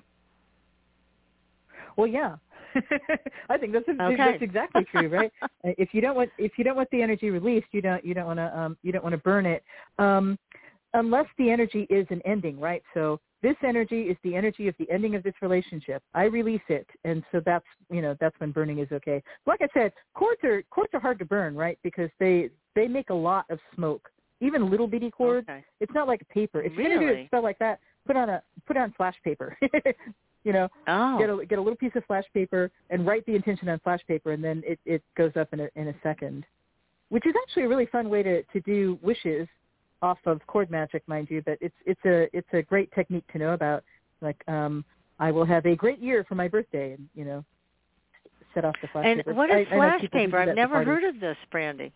Well, yeah. [LAUGHS] I think that's Okay. that's exactly true, right? [LAUGHS] Uh, if you don't want if you don't want the energy released, you don't you don't want to um, you don't want to burn it, um, unless the energy is an ending, right? So this energy is the energy of the ending of this relationship. I release it, and so that's you know that's when burning is okay. Like I said, cords are cords are hard to burn, right? Because they they make a lot of smoke. Even little bitty cords, Okay. it's not like paper. If you're gonna do a spell like that, put on a put on flash paper. [LAUGHS] you know, Oh. get a get a little piece of flash paper and write the intention on flash paper, and then it it goes up in a in a second, which is actually a really fun way to to do wishes off of cord magic, mind you. But it's it's a it's a great technique to know about. Like, um, I will have a great year for my birthday, and you know, set off the flash and paper. what I- is I flash who paper? I've never heard of this, Brandy.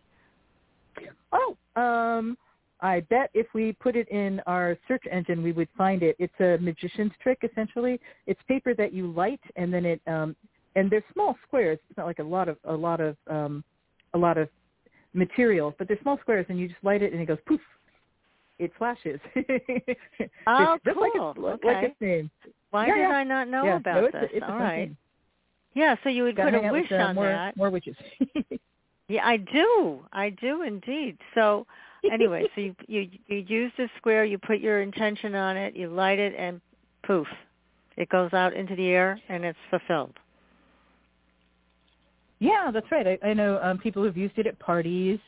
Oh, um, I bet if we put it in our search engine, we would find it. It's a magician's trick, essentially. It's paper that you light, and then it, um, and they're small squares. It's not like a lot of a lot of um, a lot of material, but they're small squares, and you just light it, and it goes poof. It flashes. [LAUGHS] Oh, just like cool. its, like Okay. its name. Why Yeah, did yeah. I not know yeah, about no, it's this? A, All right. thing. Yeah, so you would Gotta put a wish with, uh, on more, that. More witches. [LAUGHS] Yeah, I do. I do indeed. So anyway, so you you you use the square, you put your intention on it, you light it, and poof, it goes out into the air and it's fulfilled. Yeah, that's right. I, I know um, people who've used it at parties.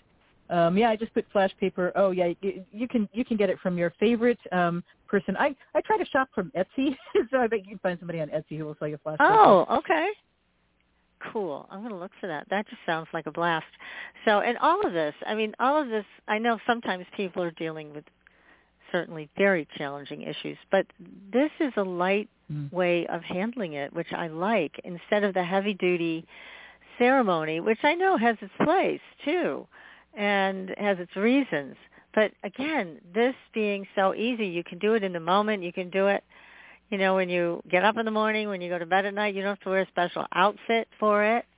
Um, yeah, I just put flash paper. Oh, yeah, you, you can you can get it from your favorite um, person. I I try to shop from Etsy, [LAUGHS] so I bet you can find somebody on Etsy who will sell you flash paper. Oh, okay. Cool. I'm going to look for that. That just sounds like a blast. So, and all of this, I mean, all of this, I know sometimes people are dealing with certainly very challenging issues, but this is a light Mm. way of handling it, which I like, instead of the heavy duty ceremony, which I know has its place too and has its reasons. But again, this being so easy, you can do it in the moment, you can do it you know, when you get up in the morning, when you go to bed at night, you don't have to wear a special outfit for it. [LAUGHS]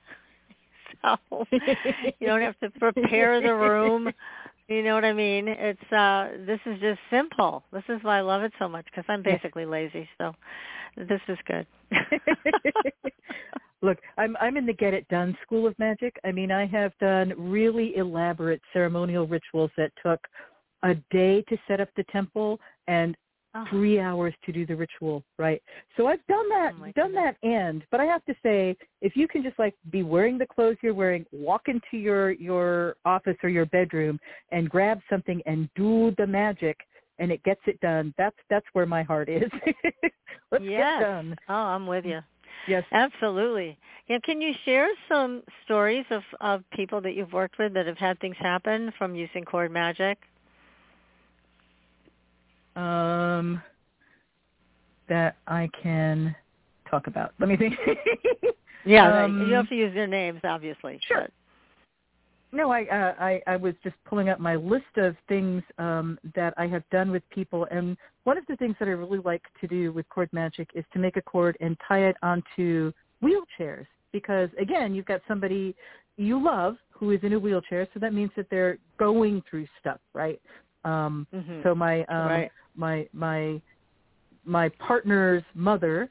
So you don't have to prepare the room. [LAUGHS] You know what I mean? It's uh this is just simple. This is why I love it so much because I'm basically lazy. So this is good. [LAUGHS] Look, I'm I'm in the get it done school of magic. I mean, I have done really elaborate ceremonial rituals that took a day to set up the temple and Oh, three hours to do the ritual, right? So I've done that, Oh done that end. But I have to say, if you can just like be wearing the clothes you're wearing, walk into your your office or your bedroom and grab something and do the magic, and it gets it done. That's that's where my heart is. [LAUGHS] Let's yes. get done. Oh, I'm with you. Yes. Absolutely. Yeah, can you share some stories of of people that you've worked with that have had things happen from using cord magic? Um, that I can talk about. Let me think. [LAUGHS] Yeah, Um, you have to use their names, obviously. Sure. No, I, uh, I I was just pulling up my list of things um, that I have done with people, and one of the things that I really like to do with cord magic is to make a cord and tie it onto wheelchairs. Because again, you've got somebody you love who is in a wheelchair, so that means that they're going through stuff, right? Um, mhm. So my um, Right. my my my partner's mother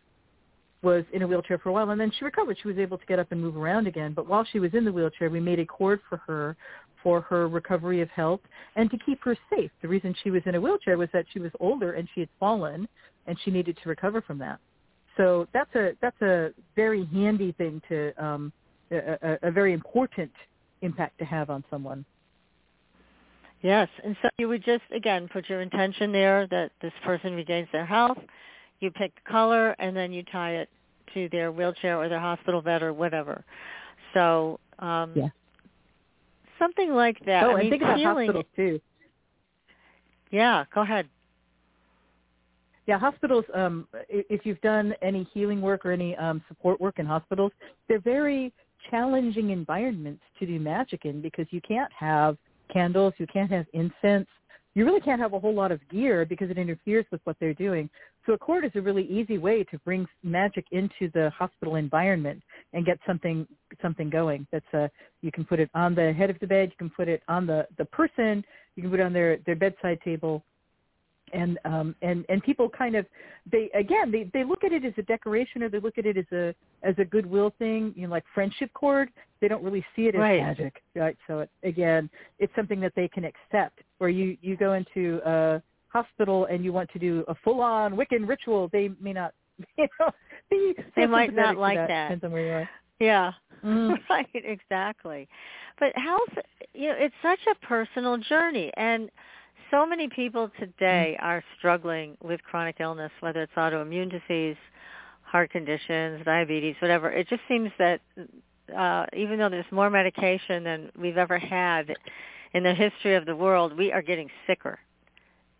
was in a wheelchair for a while and then she recovered. She was able to get up and move around again. But while she was in the wheelchair, we made a cord for her for her recovery of health and to keep her safe. The reason she was in a wheelchair was that she was older and she had fallen and she needed to recover from that. So that's a that's a very handy thing to um a, a, a very important impact to have on someone. Yes, and so you would just again put your intention there that this person regains their health. You pick the color, and then you tie it to their wheelchair or their hospital bed or whatever. So um, Yeah. something like that. oh, I and mean, think about healing. hospitals too. Yeah, go ahead. Yeah, hospitals. Um, if you've done any healing work or any um, support work in hospitals, they're very challenging environments to do magic in because you can't have candles, you can't have incense, you really can't have a whole lot of gear because it interferes with what they're doing. So a cord is a really easy way to bring magic into the hospital environment and get something something going. That's a you can put it on the head of the bed, you can put it on the the person, you can put it on their their bedside table and um and and people kind of they again they they look at it as a decoration or they look at it as a as a goodwill thing you know like friendship cord they don't really see it as Right. magic right so it, again it's something that they can accept where you you go into a hospital and you want to do a full on wiccan ritual they may not [LAUGHS] you know be They might not like that. that. depends on where you are Yeah. Mm. [LAUGHS] right, exactly. But health, you know, it's such a personal journey and so many people today are struggling with chronic illness, whether it's autoimmune disease, heart conditions, diabetes, whatever. It just seems that uh, even though there's more medication than we've ever had in the history of the world, we are getting sicker,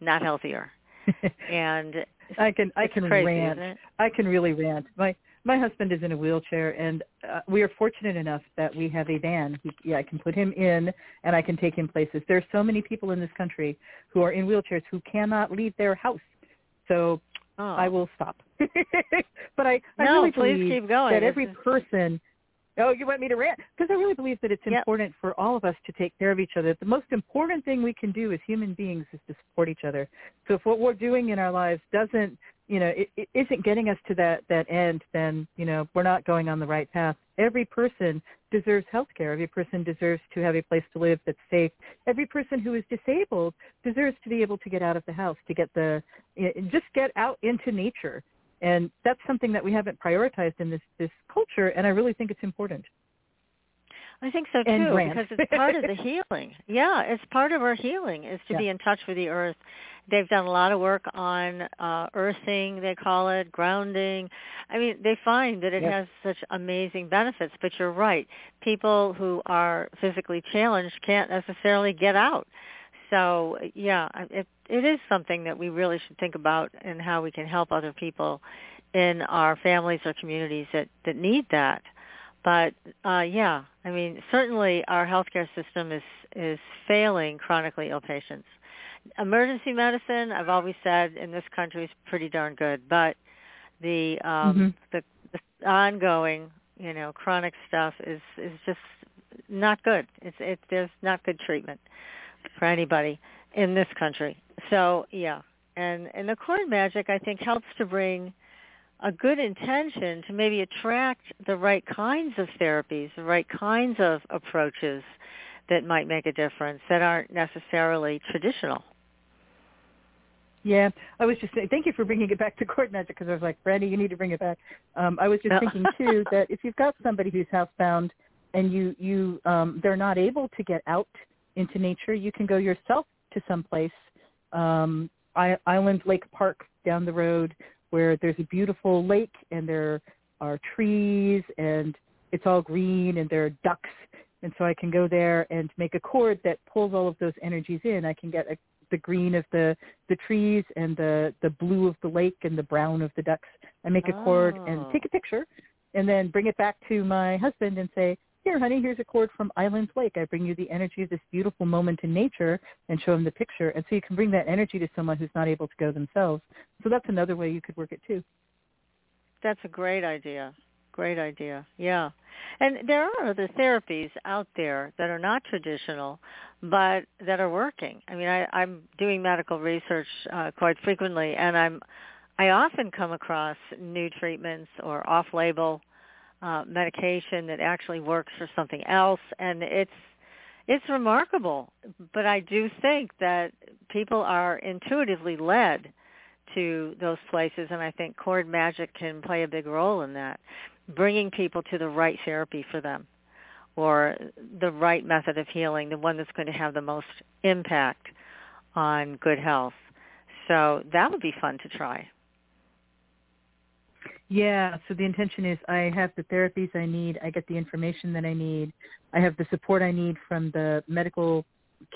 not healthier. [LAUGHS] And I can I can crazy, rant. I can really rant. My my husband is in a wheelchair, and uh, we are fortunate enough that we have a van. He, yeah, I can put him in, and I can take him places. There are so many people in this country who are in wheelchairs who cannot leave their house. So Oh. I will stop. [LAUGHS] but I, I No, really please believe keep going. that every person. Oh, you want me to rant? Because I really believe that it's Yep. important for all of us to take care of each other. The most important thing we can do as human beings is to support each other. So if what we're doing in our lives doesn't, you know, it, it isn't getting us to that that end, then you know we're not going on the right path. Every person deserves health care. Every person deserves to have a place to live that's safe. Every person who is disabled deserves to be able to get out of the house, to get the, you know, just get out into nature. And that's something that we haven't prioritized in this this culture, and I really think it's important. I think so too, because it's part of the healing. [LAUGHS] Yeah, it's part of our healing is to Yeah. be in touch with the earth. They've done a lot of work on uh, earthing, they call it, grounding. I mean, they find that it has such amazing benefits. But you're right, people who are physically challenged can't necessarily get out. So yeah, it it is something that we really should think about and how we can help other people in our families or communities that that need that. But uh, yeah, I mean, certainly our healthcare system is is failing chronically ill patients. Emergency medicine, I've always said, in this country is pretty darn good, but the um, Mhm. the, the ongoing, you know, chronic stuff is is just not good. It's it there's not good treatment for anybody in this country. So yeah, and and the cord magic I think helps to bring a good intention to maybe attract the right kinds of therapies, the right kinds of approaches that might make a difference that aren't necessarily traditional. Yeah, I was just saying, thank you for bringing it back to cord magic because I was like, Brandy, you need to bring it back. Um, I was just thinking too [LAUGHS] that if you've got somebody who's housebound and you you um, they're not able to get out into nature, you can go yourself to some place, um, I- Island Lake Park down the road, where there's a beautiful lake and there are trees and it's all green and there are ducks and so I can go there and make a cord that pulls all of those energies in. I can get a, the green of the the trees and the the blue of the lake and the brown of the ducks. I make a cord and Oh. take a picture, and then bring it back to my husband and say, "Here, honey, here's a cord from Islands Lake. I bring you the energy of this beautiful moment in nature, and show them the picture. And so you can bring that energy to someone who's not able to go themselves. So that's another way you could work it too. That's a great idea. Great idea. Yeah. And there are other therapies out there that are not traditional, but that are working. I mean, I, I'm doing medical research uh, quite frequently, and I'm I often come across new treatments or off-label uh, medication that actually works for something else, and it's it's remarkable. But I do think that people are intuitively led to those places, and I think cord magic can play a big role in that, bringing people to the right therapy for them or the right method of healing, the one that's going to have the most impact on good health. So that would be fun to try. Yeah, so the intention is I have the therapies I need, I get the information that I need, I have the support I need from the medical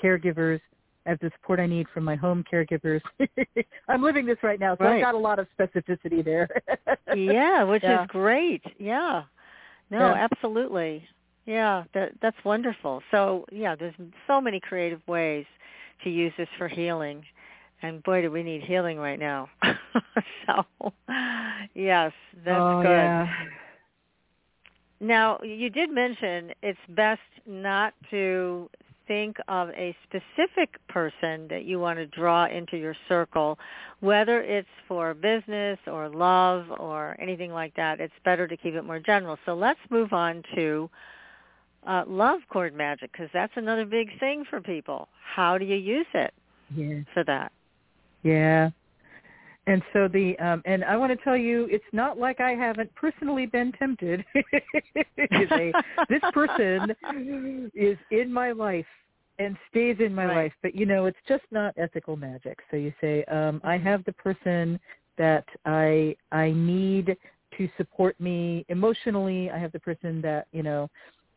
caregivers, I have the support I need from my home caregivers. [LAUGHS] I'm living this right now, so Right. I've got a lot of specificity there. [LAUGHS] yeah, which Yeah. is great. Yeah. No, Yeah. absolutely. Yeah, that that's wonderful. So, yeah, there's so many creative ways to use this for healing. And boy, do we need healing right now. [LAUGHS] so, yes, that's oh, good. Yeah. Now, you did mention it's best not to think of a specific person that you want to draw into your circle, whether it's for business or love or anything like that. It's better to keep it more general. So let's move on to uh, love cord magic because that's another big thing for people. How do you use it Yeah. for that? Yeah. And so the um and I want to tell you it's not like I haven't personally been tempted. [LAUGHS] say, this person is in my life and stays in my Right. life, but you know, it's just not ethical magic. So you say, um I have the person that I I need to support me emotionally. I have the person that, you know,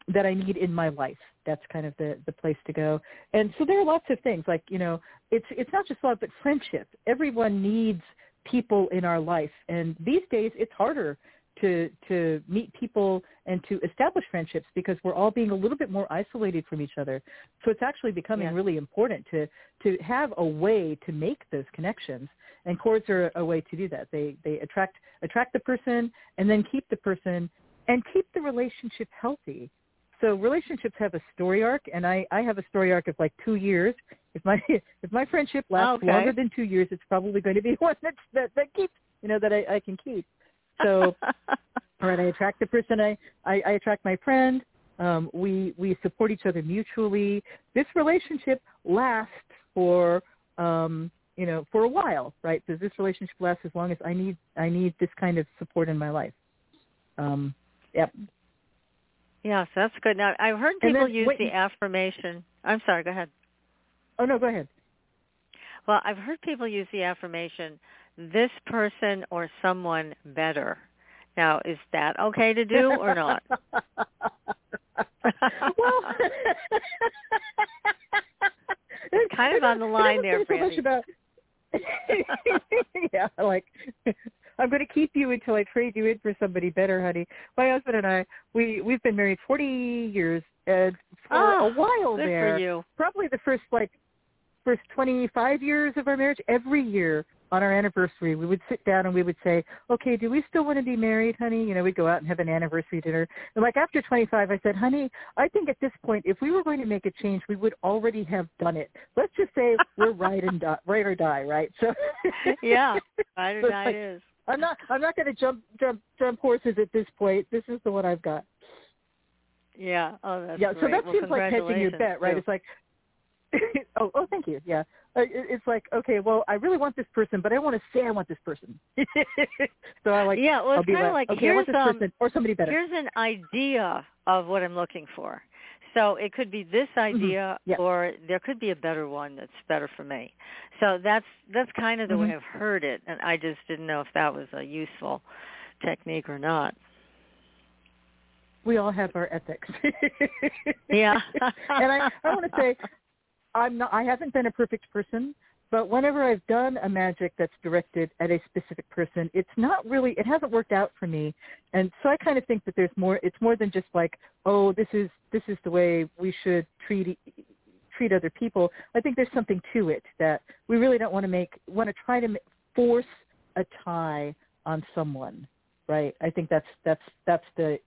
that I need in my life. That's kind of the the place to go. And so there are lots of things like, you know, it's it's not just love but friendship. Everyone needs people in our life and these days it's harder to to meet people and to establish friendships because we're all being a little bit more isolated from each other. So it's actually becoming Yes. really important to to have a way to make those connections. And cords are a way to do that. They they attract attract the person and then keep the person and keep the relationship healthy. So relationships have a story arc, and I, I have a story arc of like two years. If my [LAUGHS] if my friendship lasts Okay. longer than two years, it's probably going to be [LAUGHS] one that's, that that keeps you know that I, I can keep. So [LAUGHS] all right, I attract the person I I, I attract my friend. Um, we we support each other mutually. This relationship lasts for um, you know for a while, right? Does this relationship last as long as I need I need this kind of support in my life? Um, yep. Yes, that's good. Now, I've heard people then- use wait- the affirmation. I'm sorry, go ahead. Oh no, go ahead. Well, I've heard people use the affirmation, this person or someone better. Now, is that okay to do or not? [LAUGHS] well, [LAUGHS] it's Kind of on the line there, so Brandy. about [LAUGHS] yeah, like I'm going to keep you until I trade you in for somebody better, honey. My husband and I, we we've been married 40 years, and for Oh, a ah, while Good there, for you. probably the first like first 25 years of our marriage, every year on our anniversary, we would sit down and we would say, okay, do we still want to be married, honey? You know, we'd go out and have an anniversary dinner. And like after 25, I said, honey, I think at this point, if we were going to make a change, we would already have done it. Let's just say we're [LAUGHS] right and die, right or die, right? So Yeah, ride or [LAUGHS] die like, is. I'm not. I'm not going to jump jump jump horses at this point. This is the one I've got. Yeah. Oh, that's yeah. great. So that well, seems like hedging your bet, right? too. It's like, [LAUGHS] oh, oh, thank you. Yeah. Uh, It's like, okay, well, I really want this person, but I want to say I want this person. [LAUGHS] so I like. yeah, well, it's kind of like, like okay, I want here's this um, person or somebody better. here's an idea of what I'm looking for. So it could be this idea, Mm-hmm. Yeah. or there could be a better one that's better for me. So that's that's kind of the way Mhm. I've heard it, and I just didn't know if that was a useful technique or not. we all have our ethics. Yeah. [LAUGHS] and I, I want to say, I'm not. I haven't been a perfect person, but whenever I've done a magic that's directed at a specific person, it's not really. It hasn't worked out for me, and so I kind of think that there's more. It's more than just like, oh, this is this is the way we should treat treat other people. I think there's something to it that we really don't want to make want to try to force a tie on someone, right? I think that's that's that's the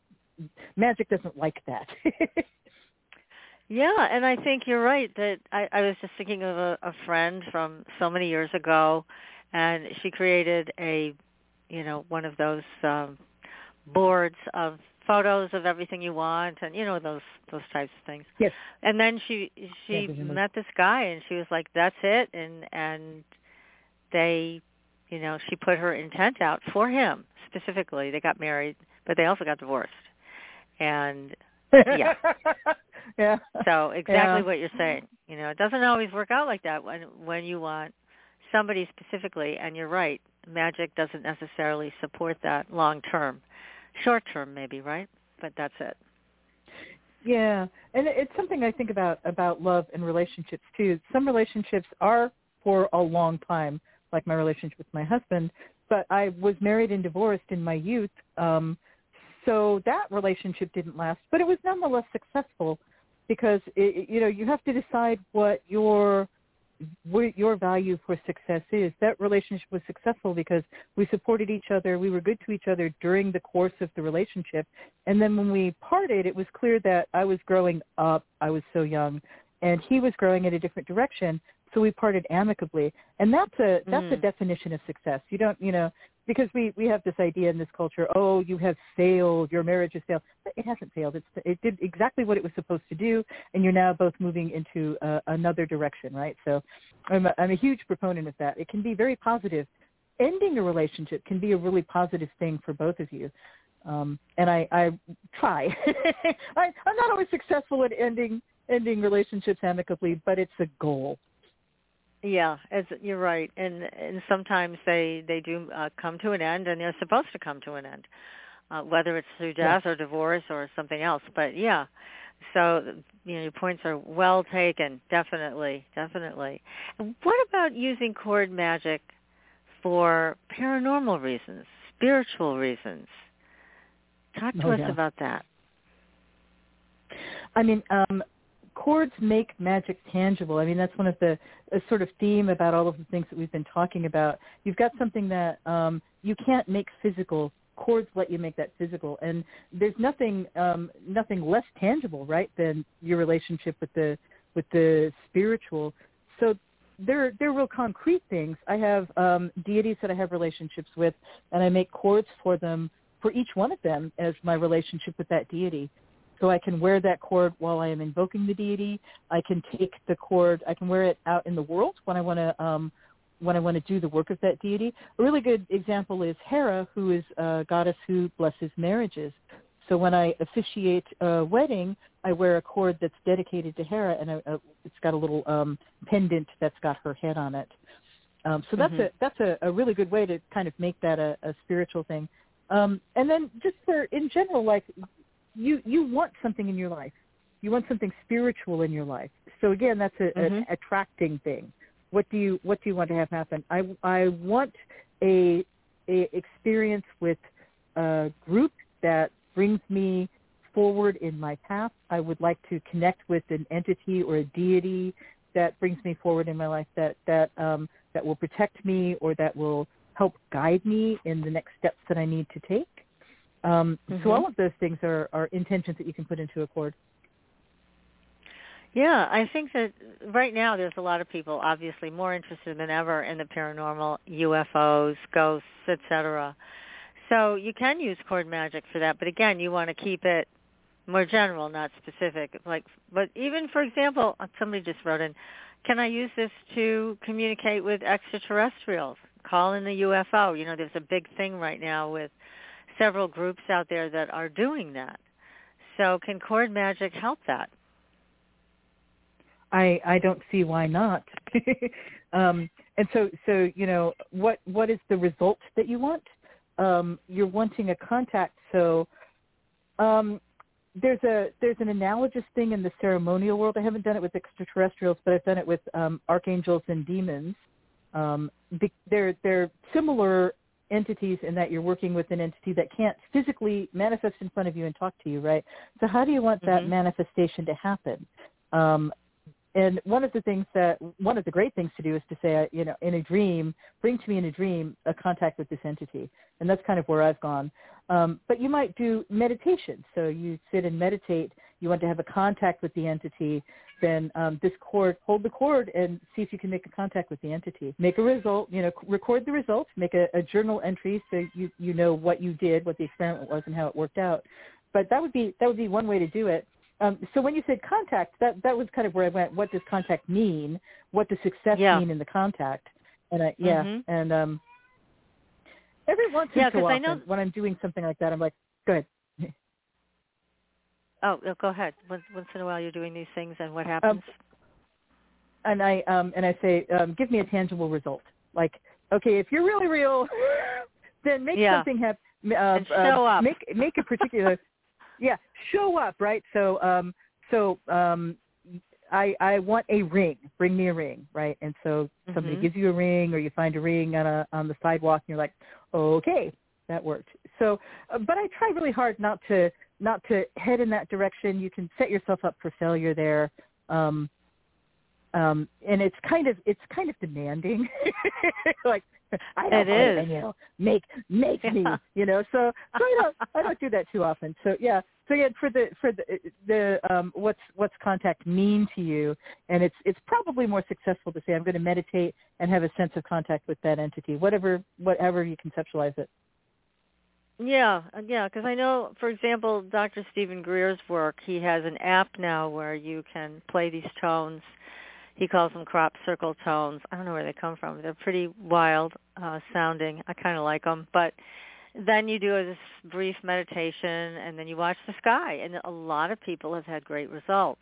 magic doesn't like that. [LAUGHS] Yeah, and I think you're right that I, I was just thinking of a, a friend from so many years ago, and she created a, you know, one of those um, boards of photos of everything you want, and you know those those types of things. yes. And then she she Yeah, met this guy, and she was like, "That's it," and and they, you know, she put her intent out for him specifically. They got married, but they also got divorced, and Yeah. [LAUGHS] yeah. so exactly Yeah. what you're saying. You know, it doesn't always work out like that when when you want somebody specifically and you're right. Magic doesn't necessarily support that long term. Short term maybe, right? But that's it. Yeah, and it's something I think about about love and relationships too. Some relationships are for a long time, like my relationship with my husband. But I was married and divorced in my youth, um, so that relationship didn't last. But it was nonetheless successful because it, you know you have to decide what your what your value for success is. That relationship was successful because we supported each other. We were good to each other during the course of the relationship. And then when we parted, it was clear that I was growing up. I was so young, and he was growing in a different direction. So we parted amicably, and that's a that's a Mm. definition of success. You don't, you know, because we we have this idea in this culture. Oh, you have failed. Your marriage has failed. But It hasn't failed. It's it did exactly what it was supposed to do, and you're now both moving into uh, another direction, right? So, I'm a, I'm a huge proponent of that. It can be very positive. Ending a relationship can be a really positive thing for both of you. Um, and I, I try. [LAUGHS] I, I'm not always successful at ending ending relationships amicably, but it's a goal. Yeah, as you're right, and and sometimes they they do uh, come to an end, and they're supposed to come to an end, uh, whether it's through death or divorce or something else. But yeah, so you know your points are well taken, definitely, definitely. And what about using cord magic for paranormal reasons, spiritual reasons? Talk to Oh, us yeah. about that. I mean, um, cords make magic tangible. I mean, that's one of the sort of theme about all of the things that we've been talking about. You've got something that um, you can't make physical. Cords let you make that physical, and there's nothing um, nothing less tangible, right, than your relationship with the with the spiritual. So they're they're real concrete things. I have um, deities that I have relationships with, and I make cords for them for each one of them as my relationship with that deity. So I can wear that cord while I am invoking the deity. I can take the cord. I can wear it out in the world when I want to um, when I want to do the work of that deity. A really good example is Hera, who is a goddess who blesses marriages. So when I officiate a wedding, I wear a cord that's dedicated to Hera, and a, a, it's got a little um, pendant that's got her head on it. Um, so that's Mhm. a that's a, a really good way to kind of make that a, a spiritual thing. Um, and then just for in general, like you you want something in your life. You want something spiritual in your life. So again, that's a, an Mhm. attracting thing. What do you what do you want to have happen? I I want a a experience with a group that brings me forward in my path. I would like to connect with an entity or a deity that brings me forward in my life that that um, that will protect me or that will help guide me in the next steps that I need to take. Um, Mhm. So all of those things are, are intentions that you can put into a cord. Yeah, I think that right now there's a lot of people obviously more interested than ever in the paranormal, UFOs, ghosts, etc. So you can use cord magic for that, but again, you want to keep it more general, not specific. Like, but even for example, uh, somebody just wrote in, can I use this to communicate with extraterrestrials? Call in the UFO. You know, there's a big thing right now with several groups out there that are doing that. So can cord magic help that? I I don't see why not. [LAUGHS] um, and so so you know what what is the result that you want? Um, you're wanting a contact. So um, there's a there's an analogous thing in the ceremonial world. I haven't done it with extraterrestrials, but I've done it with um, archangels and demons. Um, they're they're similar entities in that you're working with an entity that can't physically manifest in front of you and talk to you, right? So how do you want that mm-hmm. manifestation to happen? Um, and one of the things that one of the great things to do is to say, you know, in a dream, bring to me in a dream a contact with this entity, and that's kind of where I've gone. Um, but you might do meditation, so you sit and meditate. You want to have a contact with the entity, then um, this cord, hold the cord and see if you can make a contact with the entity. Make a result, you know, record the results, make a, a journal entry so you you know what you did, what the experiment was, and how it worked out. But that would be that would be one way to do it. Um, so when you said contact, that that was kind of where I went. What does contact mean? What does success yeah. mean in the contact? And I, yeah, mm-hmm. and um, every once yeah, in a while, know... when I'm doing something like that, I'm like, go ahead. Oh, go ahead. Once, once in a while, you're doing these things, and what happens? Um, and I um, and I say, um, give me a tangible result. Like, okay, if you're really real, [LAUGHS] then make yeah. something happen. Uh, and show uh, up. Make make a particular [LAUGHS] yeah, show up, right? So um so um I I want a ring. Bring me a ring, right? And so somebody mm-hmm. gives you a ring or you find a ring on a on the sidewalk and you're like, "Okay, that worked." So uh, but I try really hard not to not to head in that direction. You can set yourself up for failure there. Um um and it's kind of it's kind of demanding [LAUGHS] like I don't it is. And, you know, make make yeah. me, you know. So so I don't I don't do that too often. So yeah. So yeah, for the for the the um what's what's contact mean to you, and it's it's probably more successful to say I'm going to meditate and have a sense of contact with that entity, whatever whatever you conceptualize it. Yeah, uh, yeah, because I know, for example, Dr. Steven Greer's work, he has an app now where you can play these tones he calls them crop circle tones. I don't know where they come from. They're pretty wild uh, sounding. I kind of like them, but then you do this brief meditation and then you watch the sky and a lot of people have had great results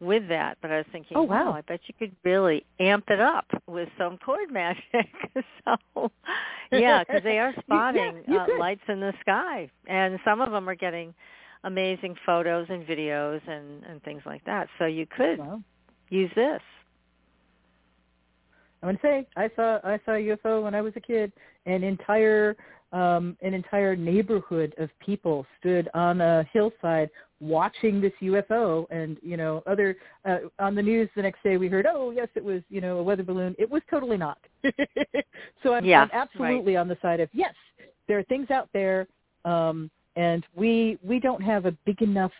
with that but i was thinking oh wow, wow i bet you could really amp it up with some cord magic [LAUGHS] so yeah because they are [LAUGHS] spotting yeah, uh, lights in the sky and some of them are getting amazing photos and videos and and things like that so you could wow use this. I'm gonna say I saw I saw a UFO when I was a kid. An entire um, an entire neighborhood of people stood on a hillside watching this UFO, and you know, other uh, on the news the next day we heard, oh yes, it was you know a weather balloon. It was totally not. [LAUGHS] so I'm, yeah, I'm absolutely right. on the side of yes, there are things out there, um, and we we don't have a big enough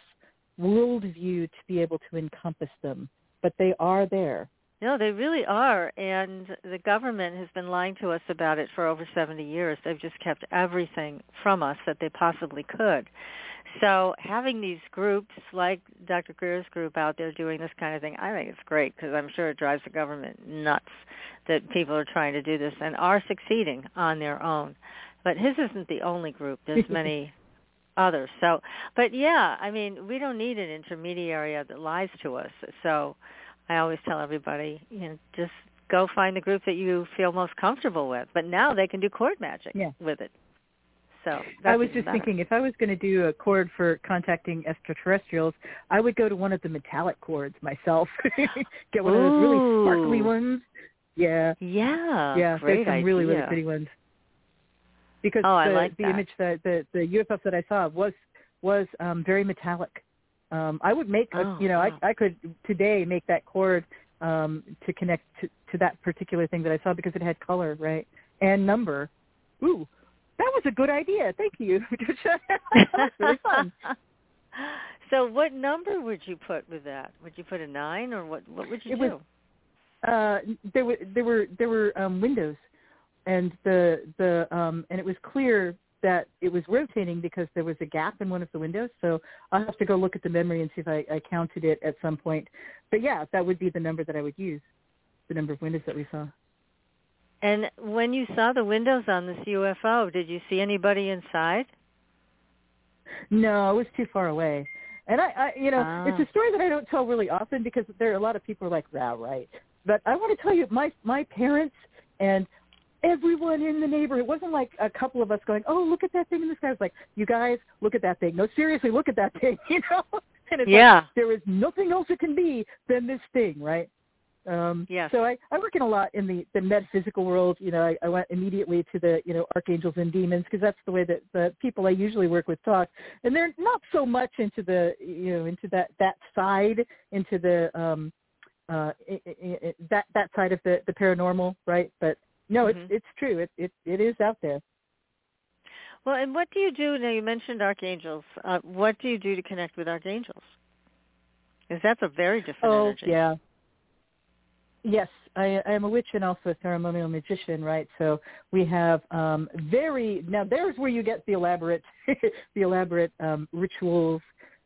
worldview to be able to encompass them but they are there. No, they really are, and the government has been lying to us about it for over 70 years. They've just kept everything from us that they possibly could. So having these groups like Dr. Greer's group out there doing this kind of thing, I think it's great because I'm sure it drives the government nuts that people are trying to do this and are succeeding on their own. But his isn't the only group. There's [LAUGHS] many others. So, but yeah, I mean, we don't need an intermediary that lies to us. So, I always tell everybody, you know, just go find the group that you feel most comfortable with. But now they can do cord magic yeah. with it. So I was just better. thinking if I was going to do a cord for contacting extraterrestrials, I would go to one of the metallic cords myself. [LAUGHS] Get one Ooh. of those really sparkly ones. Yeah. Yeah. Yeah. Great There's some idea. really really pretty ones because oh, the, I like the image that the the UFO that I saw was was um very metallic. Um I would make Oh, a, you know wow. I I could today make that cord um to connect to to that particular thing that I saw because it had color, right? And number. Ooh. That was a good idea. Thank you. [LAUGHS] that was really fun. [LAUGHS] So what number would you put with that? Would you put a nine or what? What would you It do? was- uh there were there were there were um windows and the the um and it was clear that it was rotating because there was a gap in one of the windows. So i'll have to go look at the memory and see if i, I counted it at some point. But yeah that would be the number that i would use the number of windows that we saw. And when you saw the windows on this UFO, did you see anybody inside? no it was too far away. And i, I you know Ah. it's a story that i don't tell really often because there are a lot of people who are like wow right? But i want to tell you my my parents and everyone in the neighborhood. It wasn't like a couple of us going, "Oh, look at that thing in the sky." It was like, "You guys, look at that thing." No, seriously, look at that thing. [LAUGHS] You know, and it's Yeah. like there is nothing else it can be than this thing, right? Um, Yes. So I, I work in a lot in the the metaphysical world. You know, I, I went immediately to the you know archangels and demons because that's the way that the people I usually work with talk, and they're not so much into the you know into that that side into the um uh i i i that that side of the the paranormal, right? But no, Mhm. it's it's true. It it it is out there. Well, and what do you do? Now you mentioned archangels. Uh, what do you do to connect with archangels? Because that's a very different Oh energy. yeah. Yes, I, I am a witch and also a ceremonial magician, right? So we have um, very now. There's where you get the elaborate, [LAUGHS] the elaborate um, rituals,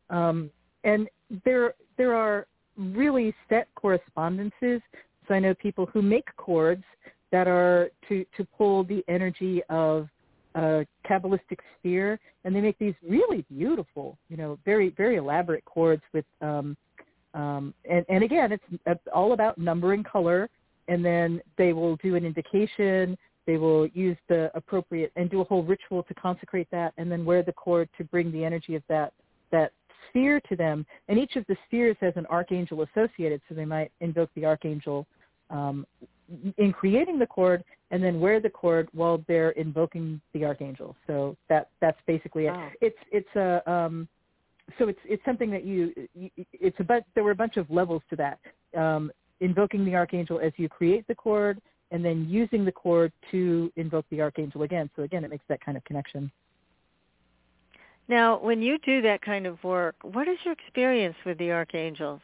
um, and there there are really set correspondences. So I know people who make cords that are to to pull the energy of a kabbalistic sphere, and they make these really beautiful, you know, very very elaborate cords with um, um, and, and again, it's uh, all about number and color. And then they will do an indication. They will use the appropriate and do a whole ritual to consecrate that, and then wear the cord to bring the energy of that that sphere to them. And each of the spheres has an archangel associated, so they might invoke the archangel um, in creating the cord, and then wear the cord while they're invoking the archangel. So that that's basically it. Wow. It's it's a um, so it's it's something that you, you it's about there were a bunch of levels to that um, invoking the archangel as you create the cord and then using the cord to invoke the archangel again so again it makes that kind of connection Now, when you do that kind of work, what is your experience with the archangels?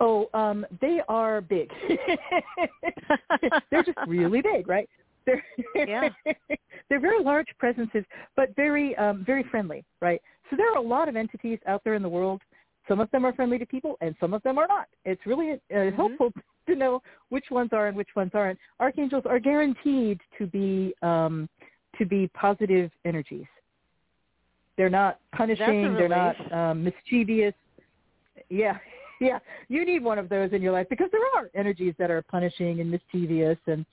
Oh um they are big. [LAUGHS] They're just really big right? They're Yeah. [LAUGHS] they're very large presences but very um very friendly right? So there are a lot of entities out there in the world. Some of them are friendly to people and some of them are not. It's really uh, helpful [LAUGHS] to know which ones are and which ones aren't. Archangels are guaranteed to be um to be positive energies. They're not punishing. They're not um mischievous. Yeah yeah you need one of those in your life because there are energies that are punishing and mischievous and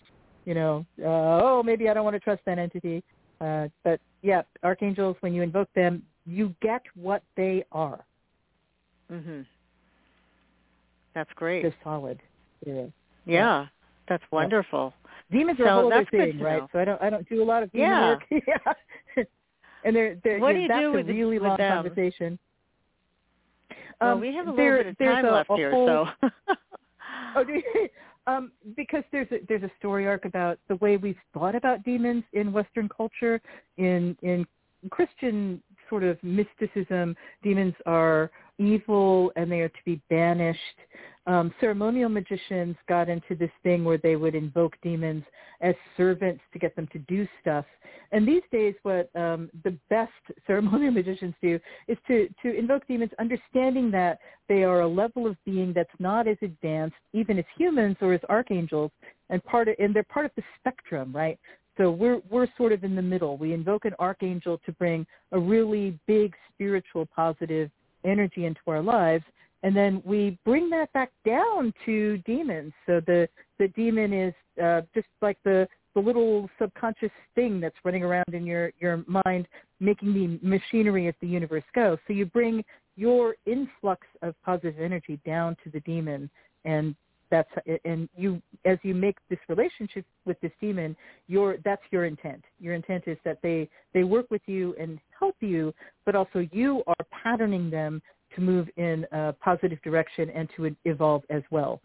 you know uh, oh maybe i don't want to trust that entity uh but yeah archangels when you invoke them you get what they are Mhm. That's great. they're solid yeah. yeah, that's wonderful. demons are So a whole other thing right know. so i don't i don't do a lot of demon Yeah. work [LAUGHS] yeah and they're they're What do you that's do a with really long them? Conversation Well, Um, we have a little there- bit of time a- left a here, whole- so. [LAUGHS] [LAUGHS] Oh, um, because there's a, there's a story arc about the way we've thought about demons in Western culture. In in Christian sort of mysticism, demons are evil and they are to be banished. Um, ceremonial magicians got into this thing where they would invoke demons as servants to get them to do stuff. And these days, what um, the best [LAUGHS] ceremonial magicians do is to to invoke demons, understanding that they are a level of being that's not as advanced, even as humans or as archangels, and part of, and they're part of the spectrum, right? So we're we're sort of in the middle. We invoke an archangel to bring a really big spiritual positive energy into our lives, and then we bring that back down to demons. So the the demon is uh, just like the the little subconscious thing that's running around in your your mind, making the machinery of the universe go. So you bring your influx of positive energy down to the demon, and that's and you as you make this relationship with this demon, your that's your intent. Your intent is that they they work with you and help you, but also you are patterning them to move in a positive direction and to evolve as well.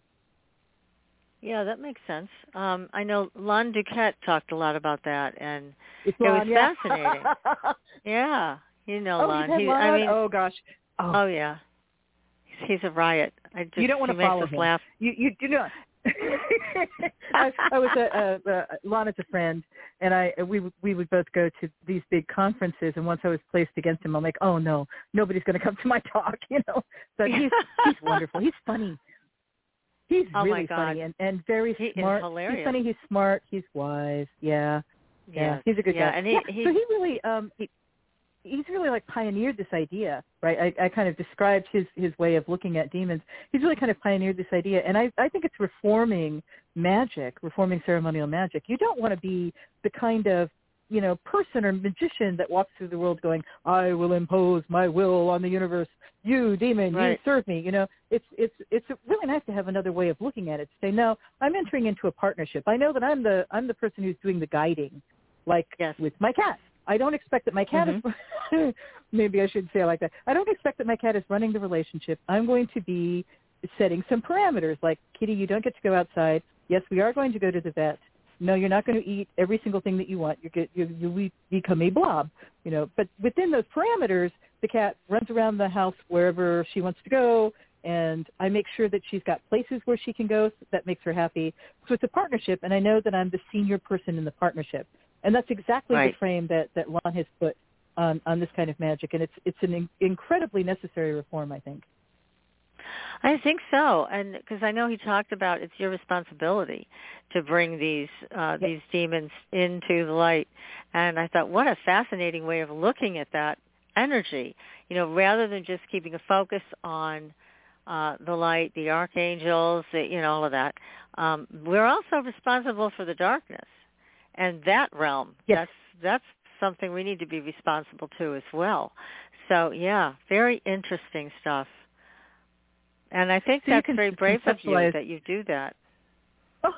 yeah, that makes sense. Um, I know Lon DuQuette talked a lot about that, and It's It was yeah. fascinating. [LAUGHS] yeah, You know oh, Lon. He's He- Lon? I mean, oh gosh. Oh, oh yeah, he's, he's a riot. I just you don't want to follow him. laugh. You you do not. [LAUGHS] I, I was a, a, a Lana's a friend, and I we we would both go to these big conferences. And once I was placed against him, I'm like, oh no, nobody's going to come to my talk, [LAUGHS] you know. But he's [LAUGHS] he's wonderful. He's funny. He's Oh, really funny and and very He smart. hilarious. He's funny. He's smart. He's wise. Yeah. Yeah, Yeah, he's a good yeah, guy. and he- yeah, he- so he really um he, he's really like pioneered this idea, right? I, I kind of described his his way of looking at demons. He's really kind of pioneered this idea, and I I think it's reforming magic, reforming ceremonial magic. You don't want to be the kind of you know person or magician that walks through the world going, I will impose my will on the universe. You demon, you serve me. You know, it's it's it's really nice to have another way of looking at it. To say, no, I'm entering into a partnership. I know that I'm the I'm the person who's doing the guiding like Yes. with my cat. I don't expect that my cat is mm-hmm. [LAUGHS] maybe I should say it like that. I don't expect that my cat is running the relationship. I'm going to be setting some parameters like Kitty, you don't get to go outside. Yes, we are going to go to the vet. No, you're not going to eat every single thing that you want. You get you you become a blob, you know. But within those parameters, the cat runs around the house wherever she wants to go, and I make sure that she's got places where she can go. So that makes her happy. So it's a partnership, and I know that I'm the senior person in the partnership, and that's exactly Right. the frame that that Lon has put on on this kind of magic, and it's it's an in- incredibly necessary reform, I think. I think so, and because I know he talked about it's your responsibility to bring these uh, Yep. these demons into the light, and I thought, what a fascinating way of looking at that energy. You know, rather than just keeping a focus on uh, the light, the archangels, the, you know, all of that, um, we're also responsible for the darkness and that realm. Yes. That's that's something we need to be responsible to as well. So yeah, very interesting stuff. And I think So that's very brave of you that you do that. Oh,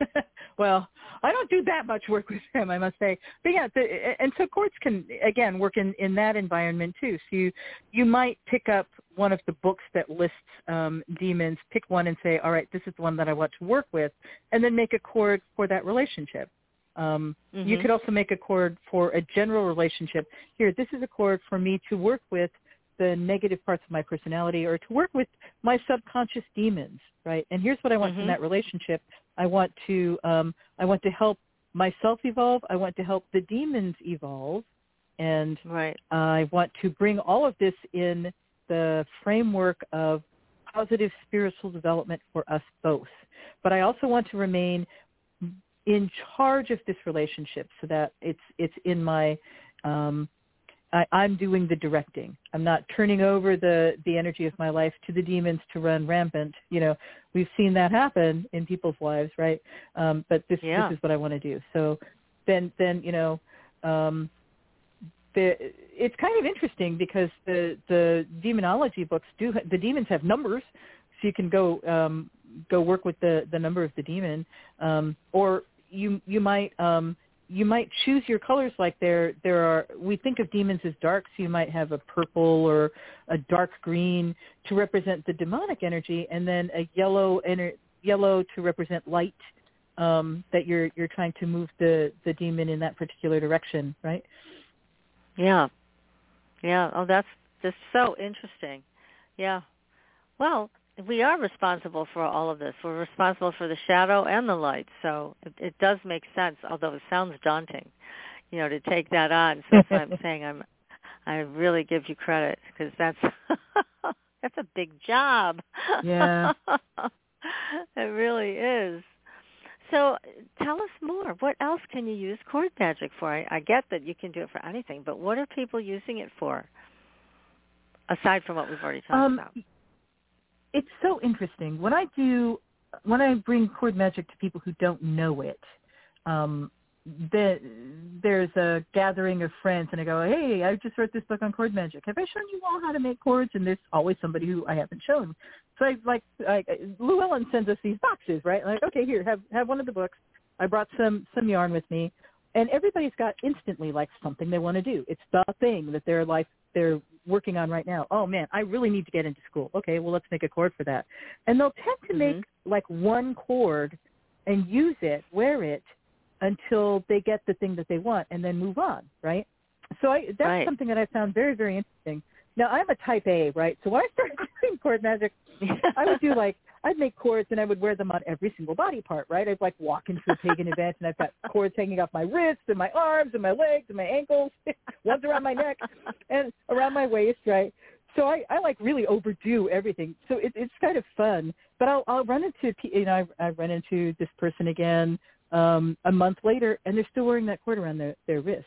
[LAUGHS] well, I don't do that much work with him, I must say. But yeah, the, and so cords can again work in in that environment too. So you you might pick up one of the books that lists um, demons, pick one and say, all right, this is the one that I want to work with, and then make a cord for that relationship. Um, You Mhm. could also make a cord for a general relationship. Here, this is a cord for me to work with the negative parts of my personality or to work with my subconscious demons, right? And here's what I want Mhm. from that relationship. I want to um, I want to help myself evolve. I want to help the demons evolve, and Right. I want to bring all of this in the framework of positive spiritual development for us both. But I also want to remain in charge of this relationship so that it's it's in my um, I, I'm doing the directing. I'm not turning over the the energy of my life to the demons to run rampant. You know, we've seen that happen in people's lives, right? Um, but this Yeah. this is what I want to do. So then then you know. Um, the, it's kind of interesting because the the demonology books do the demons have numbers, so you can go um, go work with the the number of the demon, um, or you you might um, you might choose your colors like there there are we think of demons as dark, so you might have a purple or a dark green to represent the demonic energy, and then a yellow ener- yellow to represent light. Um, that you're you're trying to move the the demon in that particular direction, right? Yeah. Yeah. Oh, that's just so interesting. Yeah. Well, we are responsible for all of this. We're responsible for the shadow and the light. So it, it does make sense, although it sounds daunting, you know, to take that on. So that's why I'm [LAUGHS] saying I'm, I really give you credit because that's, [LAUGHS] that's a big job. Yeah. [LAUGHS] it really is. So tell us more. What else can you use cord magic for? I, I get that you can do it for anything, but what are people using it for? Aside from what we've already talked Um, about. It's so interesting when I do when I bring cord magic to people who don't know it. Um, the, there's a gathering of friends, and I go, "Hey, I just wrote this book on cord magic. Have I shown you all how to make cords?" And there's always somebody who I haven't shown. So I like, I, Llewellyn sends us these boxes, right? Like, okay, here, have have one of the books. I brought some some yarn with me, and everybody's got instantly like something they want to do. It's the thing that they're like they're working on right now. Oh man, I really need to get into school. Okay, well let's make a cord for that. And they'll tend to make mm-hmm. like one cord and use it, wear it until they get the thing that they want and then move on, right? so I, that's Right. something that I found very, very interesting. Now I'm a type A, right? So when I started [LAUGHS] doing cord magic, I would do like I'd make cords and I would wear them on every single body part, right? I'd like walk into a pagan event and I've got cords hanging off my wrists and my arms and my legs and my ankles, [LAUGHS] one's around my neck and around my waist, right? So I, I like really overdo everything. So it, it's kind of fun. But I'll I'll run into you know I, I run into this person again um, a month later and they're still wearing that cord around their their wrist.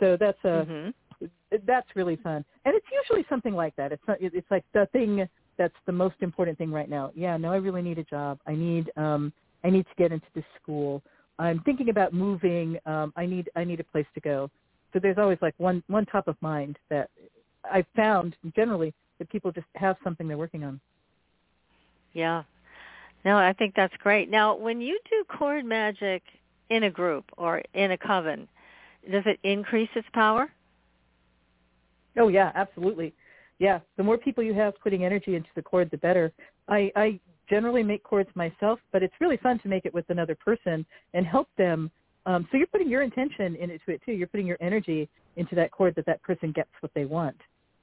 So that's a hmm that's really fun. And it's usually something like that. It's not it's like the thing that's the most important thing right now. Yeah no i really need a job. I need um i need to get into this school. I'm thinking about moving. Um i need i need a place to go. So there's always like one one top of mind that i found generally that people just have something they're working on. Yeah. No, I think that's great. Now, when you do cord magic in a group or in a coven, does it increase its power? Oh yeah, absolutely. Yeah, the more people you have putting energy into the cord, the better. I, I generally make cords myself, but it's really fun to make it with another person and help them. Um, so you're putting your intention into it too. You're putting your energy into that cord that that person gets what they want,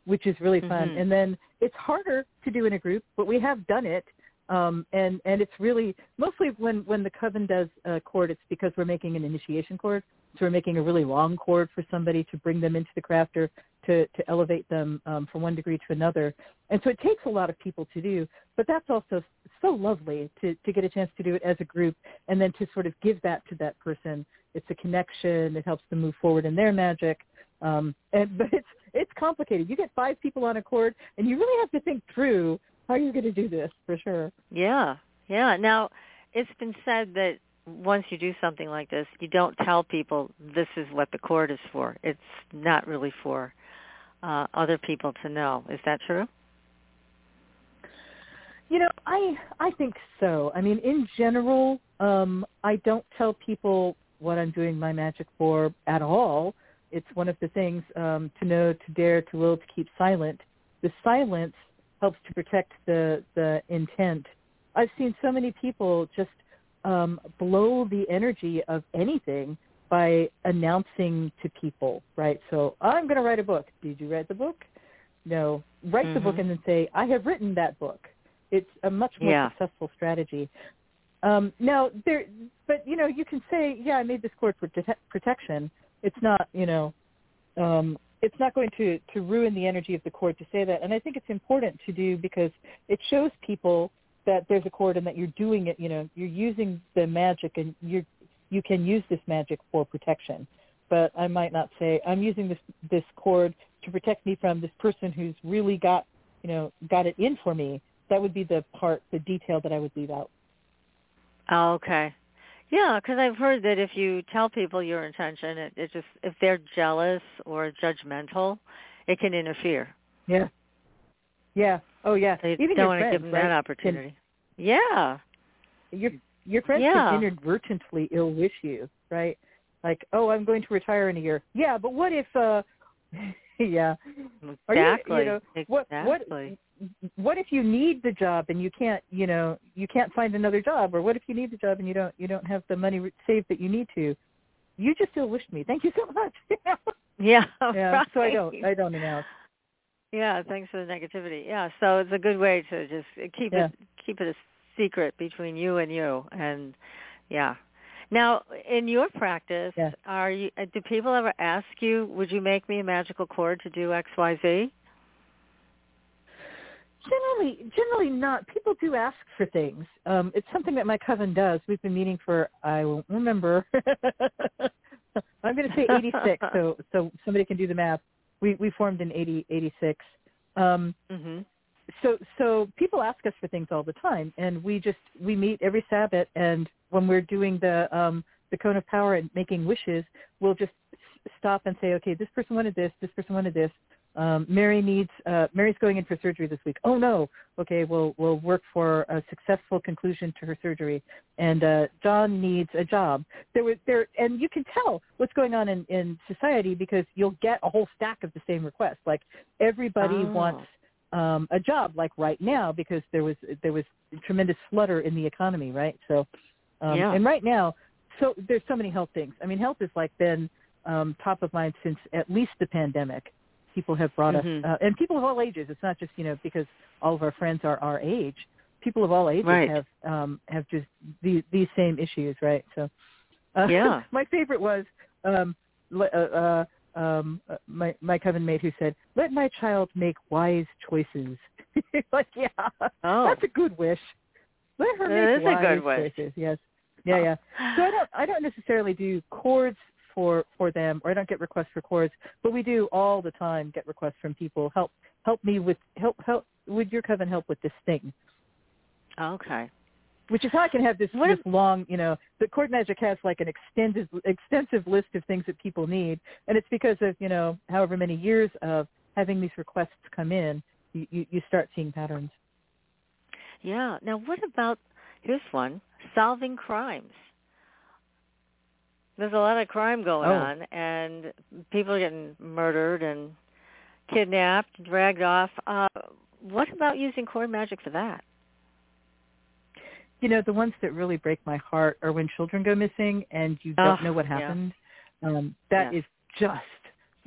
which is really fun. Mhm. And then it's harder to do in a group, but we have done it. Um, and and it's really mostly when when the coven does a cord, it's because we're making an initiation cord. So we're making a really long cord for somebody to bring them into the crafter to to elevate them um, from one degree to another. And so it takes a lot of people to do, but that's also so lovely to to get a chance to do it as a group and then to sort of give that to that person. It's a connection. It helps them move forward in their magic. Um, and [LAUGHS] but it's it's complicated. You get five people on a cord, and you really have to think through how you're going to do this for sure. Yeah. Yeah. Now, it's been said that once you do something like this, you don't tell people this is what the cord is for. It's not really for uh, other people to know. Is that true? You know, I I think so. I mean, in general, um, I don't tell people what I'm doing my magic for at all. It's one of the things um, to know, to dare, to will, to keep silent. The silence helps to protect the the intent. I've seen so many people just um, blow the energy of anything by announcing to people, right? So I'm going to write a book. Did you write the book? No. Write the book Mhm. and then say, I have written that book. It's a much more Yeah. successful strategy. Um, now, there, but you know, you can say, yeah, I made this cord for prote- protection. It's not, you know, um, it's not going to to ruin the energy of the cord to say that. And I think it's important to do because it shows people that there's a cord and that you're doing it. You know, you're using the magic and you're you can use this magic for protection. But I might not say I'm using this this cord to protect me from this person who's really got you know got it in for me. That would be the part, the detail that I would leave out. Oh, okay. Yeah, because I've heard that if you tell people your intention, it, it just if they're jealous or judgmental, it can interfere. Yeah. Yeah. Oh yeah. You Even don't want to friends, give them right, that can- opportunity. yeah. your your friends Yeah. can inadvertently ill wish you, right? Like, oh, I'm going to retire in a year. Yeah, but what if? uh [LAUGHS] Yeah. Are you- Exactly. you know, what what exactly. what if you need the job and you can't, you know, you can't find another job, or what if you need the job and you don't you don't have the money saved that you need to? You just ill wished me. Thank you so [LAUGHS] much. Yeah. yeah. So I don't I don't announce. Yeah, thanks for the negativity. Yeah, so it's a good way to just keep Yeah. it keep it a secret between you and you and yeah. Now, in your practice, Yeah. are you uh, do people ever ask you, would you make me a magical cord to do XYZ? Generally, generally not. People do ask for things. Um, it's something that my coven does. We've been meeting for I won't remember. [LAUGHS] I'm going to say 86, so so somebody can do the math. We we formed in 80 86. Um, Mhm. so so people ask us for things all the time, and we just we meet every Sabbath, and when we're doing the um, the cone of power and making wishes, we'll just stop and say, okay, this person wanted this, this person wanted this. Um, Mary needs uh, Mary's going in for surgery this week. Oh no, okay, we'll we'll work for a successful conclusion to her surgery. And uh, John needs a job. There was there, and you can tell what's going on in in society because you'll get a whole stack of the same requests. Like everybody Oh. wants um, a job like right now because there was there was tremendous flutter in the economy, right? So, um, Yeah. and right now, so there's so many health things. I mean, health has like been um, top of mind since at least the pandemic. People have brought Mhm. us, uh, and people of all ages. It's not just you know because all of our friends are our age. People of all ages Right. have um, have just these these same issues, right? So, uh, Yeah. [LAUGHS] my favorite was um, uh, uh, um, uh, my my coven mate who said, "Let my child make wise choices." [LAUGHS] like, yeah, Oh. that's a good wish. Let her That make is a wise good wish. choices. Yes, yeah, yeah. So I don't I don't necessarily do cords for for them, or I don't get requests for cords, but we do all the time get requests from people. Help help me with help help would your coven help with this thing? Okay. Which is how I can have this What this long, you know, the cord magic has like an extended extensive list of things that people need, and it's because of you know however many years of having these requests come in, you you, you start seeing patterns. Yeah. Now, what about here's one: solving crimes. There's a lot of crime going Oh. on, and people are getting murdered and kidnapped, dragged off. Uh, what about using cord magic for that? you know the ones that really break my heart are when children go missing and you don't Ugh, know what yeah. happened um that Yeah. is just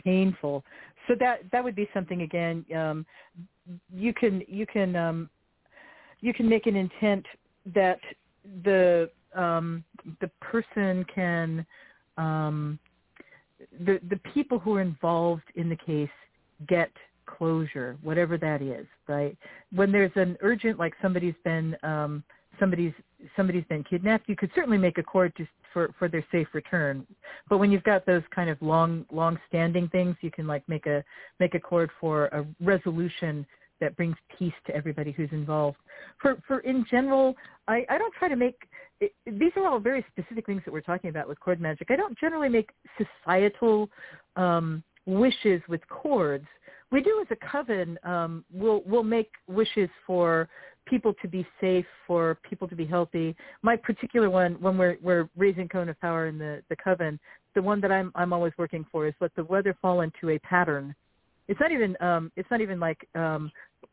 painful so that that would be something again um you can you can um you can make an intent that the um the person can um the the people who are involved in the case get closure whatever that is right? When there's an urgent like somebody's been um somebody's somebody's been kidnapped you could certainly make a cord just for for their safe return. But when you've got those kind of long long standing things you can like make a make a cord for a resolution that brings peace to everybody who's involved. For for in general i i don't try to make it, these are all very specific things that we're talking about with cord magic. I don't generally make societal um wishes with cords we do as a coven um we'll we'll make wishes for people to be safe for people to be healthy. My particular one when we're we're raising cone of power in the the coven the one that i'm i'm always working for is let the weather fall into a pattern it's not even um it's not even like um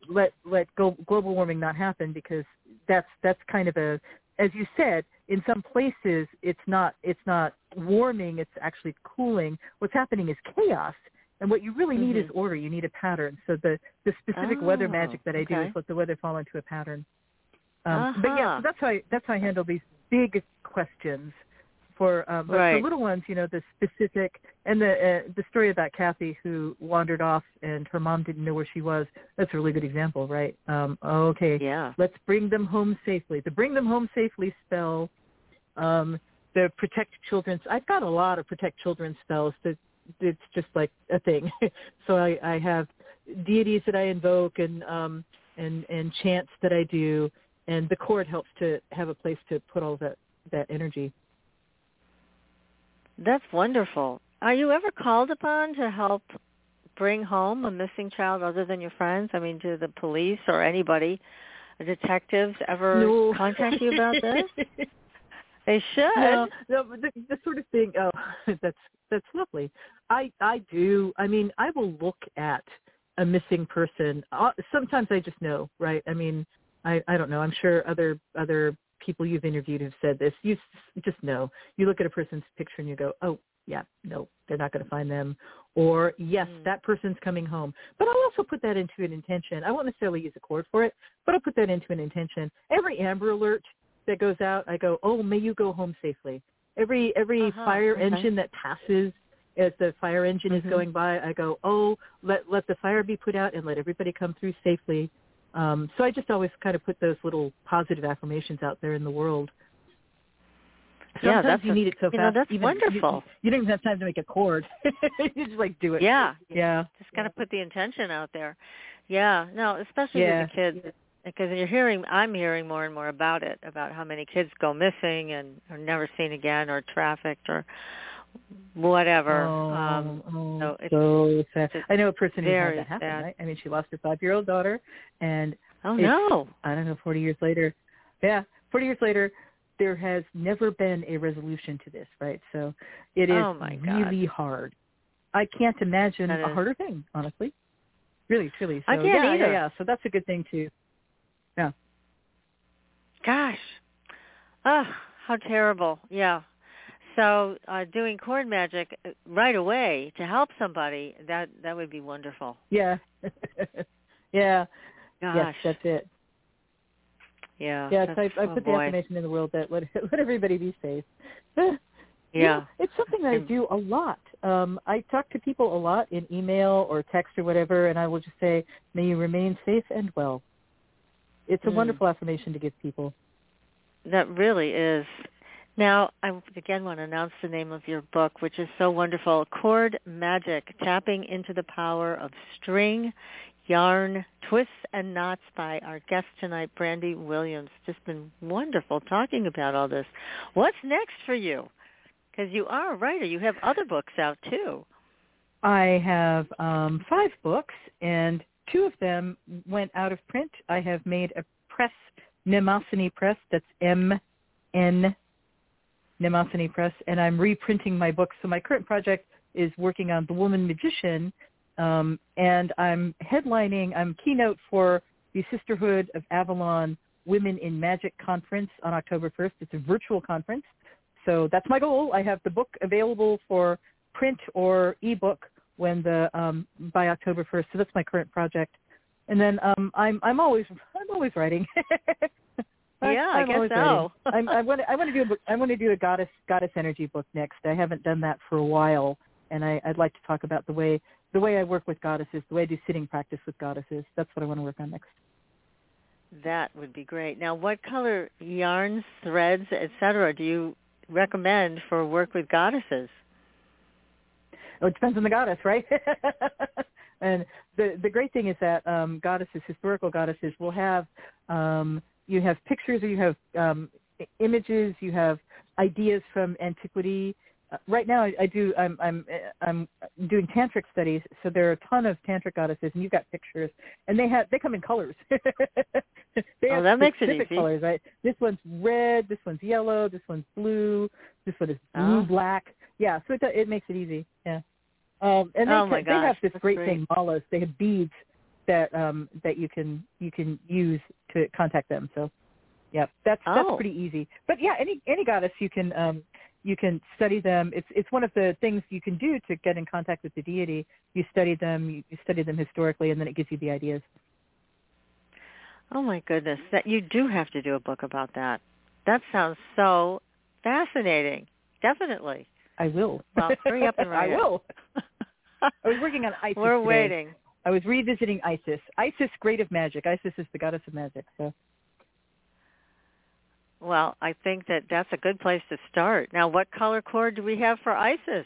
let let go, global warming not happen because that's that's kind of a as you said in some places it's not it's not warming it's actually cooling. What's happening is chaos and what you really need Mhm. is order. You need a pattern. So the the specific weather Oh, magic that i do is let the weather fall into a pattern. Um but yeah Uh-huh. so that's how I, that's how i handle these big questions for um Right. for little ones you know the specific and the uh, the story about Kathy who wandered off and her mom didn't know where she was that's a really good example right um okay Yeah. let's bring them home safely the bring them home safely spell um the protect children's i've got a lot of protect children spells that it's just like a thing [LAUGHS] so i i have deities that i invoke and um and and chants that i do and the cord helps to have a place to put all that that energy That's wonderful. Are you ever called upon to help bring home a missing child other than your friends? I mean, do the police or anybody, detectives ever no. contact you about this? [LAUGHS] They should. no, no, the, the sort of thing. Oh, [LAUGHS] that's that's lovely. I I do. I mean, I will look at a missing person. Uh, sometimes I just know, right? I mean, I I don't know. I'm sure other other people you've interviewed have said this. You just know. You look at a person's picture and you go, oh yeah, no, they're not going to find them. Or yes, Mm. that person's coming home. But I'll also put that into an intention. I won't necessarily use a cord for it, but I'll put that into an intention. Every Amber Alert that goes out, I go, oh, may you go home safely. Every every Uh-huh, fire okay. engine that passes as the fire engine Mhm. is going by, I go, oh, let let the fire be put out and let everybody come through safely. Um, so I just always kind of put those little positive affirmations out there in the world. Yeah, Sometimes that's you a- need it so fast. you know, that's even, wonderful. You, you don't even have time to make a cord. [LAUGHS] you just like do it. Yeah. Yeah. Just got to put the intention out there. Yeah. No, especially Yeah. with the kids. Because you're hearing, I'm hearing more and more about it, about how many kids go missing and are never seen again, or trafficked, or whatever. Oh, um, oh, so it's so sad. just I know a person who had that happen, right? I mean, she lost her five-year-old daughter, and oh no. I don't know, 40 years later. Yeah, 40 years later, there has never been a resolution to this, right? So it is Oh, my God. really hard. I can't imagine That a is- harder thing, honestly. Really, truly. So I can't yeah, either. yeah, yeah. So that's a good thing too. Yeah. Gosh. Ah, how terrible. Yeah. So uh, doing cord magic uh, right away to help somebody that that would be wonderful. Yeah. [LAUGHS] yeah. Gosh. Yes, that's it. Yeah. Yeah, so I, I oh put the boy. affirmation in the world that let, let [LAUGHS] everybody be safe. [LAUGHS] Yeah. it's something that I do a lot. Um, I talk to people a lot in email or text or whatever, and I will just say, "May you remain safe and well." It's a Mm. wonderful affirmation to give people. That really is. Now, I again want to announce the name of your book, which is so wonderful, Cord Magic, Tapping into the Power of String, Yarn, Twists, and Knots by our guest tonight, Brandy Williams. Just been wonderful talking about all this. What's next for you? Because you are a writer. You have other books out too. I have um, five books, and two of them went out of print. I have made a press, Mnemosyne Press. That's M N Mnemosyne Press, and I'm reprinting my books. So my current project is working on The Woman Magician, um, and I'm headlining. I'm keynote for the Sisterhood of Avalon Women in Magic conference on October 1st. It's a virtual conference, so that's my goal. I have the book available for print or ebook when the um, by October 1st. So that's my current project. And then um, I'm I'm always [LAUGHS] I'm always writing. [LAUGHS] I'm- Yeah, I [LAUGHS] I'm guess so. I'm, I want to I want to do a book. I want to do a goddess goddess energy book next. I haven't done that for a while, and I, I'd like to talk about the way the way I work with goddesses, the way I do sitting practice with goddesses. That's what I want to work on next. That would be great. Now, what color yarns, threads, etc. do you recommend for work with goddesses? Oh, it depends on the goddess, right? [LAUGHS] and the the great thing is that um, goddesses, historical goddesses, will have um, you have pictures or you have um, i- images, you have ideas from antiquity. Uh, right now, I, I do. I'm I'm I'm doing tantric studies, so there are a ton of tantric goddesses, and you've got pictures, and they have they come in colors. [LAUGHS] they Oh, that makes it easy. colors, right? This one's red, this one's yellow, this one's blue, this one is blue Oh. black. Yeah, so it it makes it easy. Yeah. Um, and they, Oh, my they have this that's great, great. thing, malas. They have beads that um, that you can you can use to contact them. So, yeah, that's Oh. that's pretty easy. But yeah, any any goddess you can um, you can study them. It's it's one of the things you can do to get in contact with the deity. You study them, you, you study them historically, and then it gives you the ideas. Oh my goodness, that you do have to do a book about that. That sounds so fascinating. Definitely. I will. Well, hurry up and [LAUGHS] I write it. will. [LAUGHS] I was working on Isis. We're today. waiting. I was revisiting Isis. Isis, great of magic. Isis is the goddess of magic. So Well, I think that that's a good place to start. Now, what color cord do we have for Isis?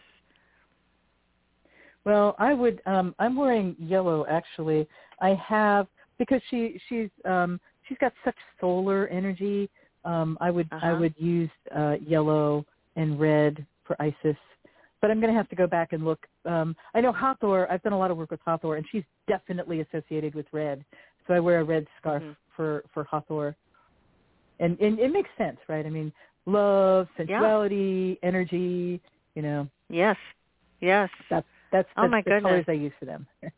Well, I would. Um, I'm wearing yellow actually. I have because she she's um, she's got such solar energy. Um, I would I Uh-huh. would use uh, yellow and red for Isis, but I'm going to have to go back and look. Um, I know Hathor. I've done a lot of work with Hathor, and she's definitely associated with red. So I wear a red scarf Mhm. for for Hathor, and, and it makes sense, right? I mean, love, sensuality, energy. You know, Yes. Yes. that's that's, Oh, my the goodness. colors I use for them. [LAUGHS]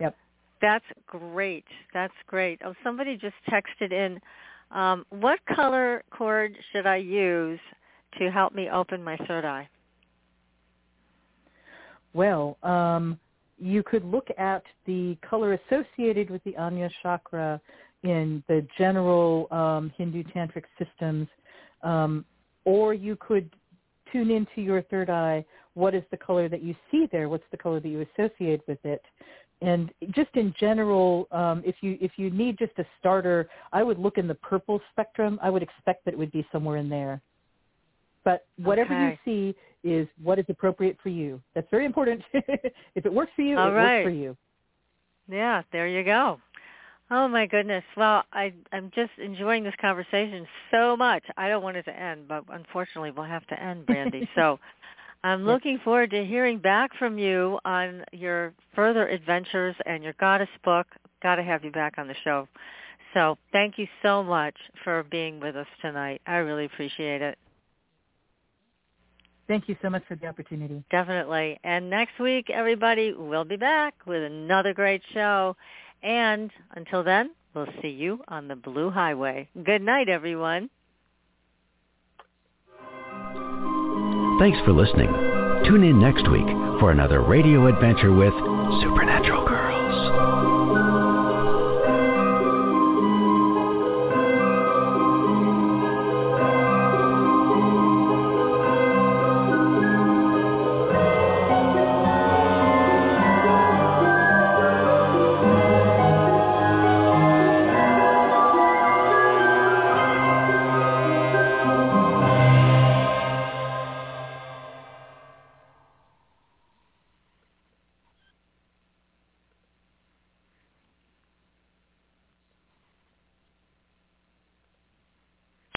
Yep. That's great. That's great. Oh, somebody just texted in. Um, what color cord should I use to help me open my third eye? Well, um, you could look at the color associated with the Ajna chakra in the general um, Hindu tantric systems, um, or you could tune into your third eye. What is the color that you see there? What's the color that you associate with it? And just in general, um, if you if you need just a starter, I would look in the purple spectrum. I would expect that it would be somewhere in there. But whatever Okay. you see is what is appropriate for you. That's very important. [LAUGHS] if it works for you, All it right. works for you. Yeah, there you go. Oh my goodness. Well, I I'm just enjoying this conversation so much. I don't want it to end, but unfortunately we'll have to end, Brandy. [LAUGHS] so I'm looking forward to hearing back from you on your further adventures and your goddess book. Got to have you back on the show. So thank you so much for being with us tonight. I really appreciate it. Thank you so much for the opportunity. Definitely. And next week, everybody, we'll be back with another great show. And until then, we'll see you on the Blue Highway. Good night, everyone. Thanks for listening. Tune in next week for another radio adventure with Supernatural Girls.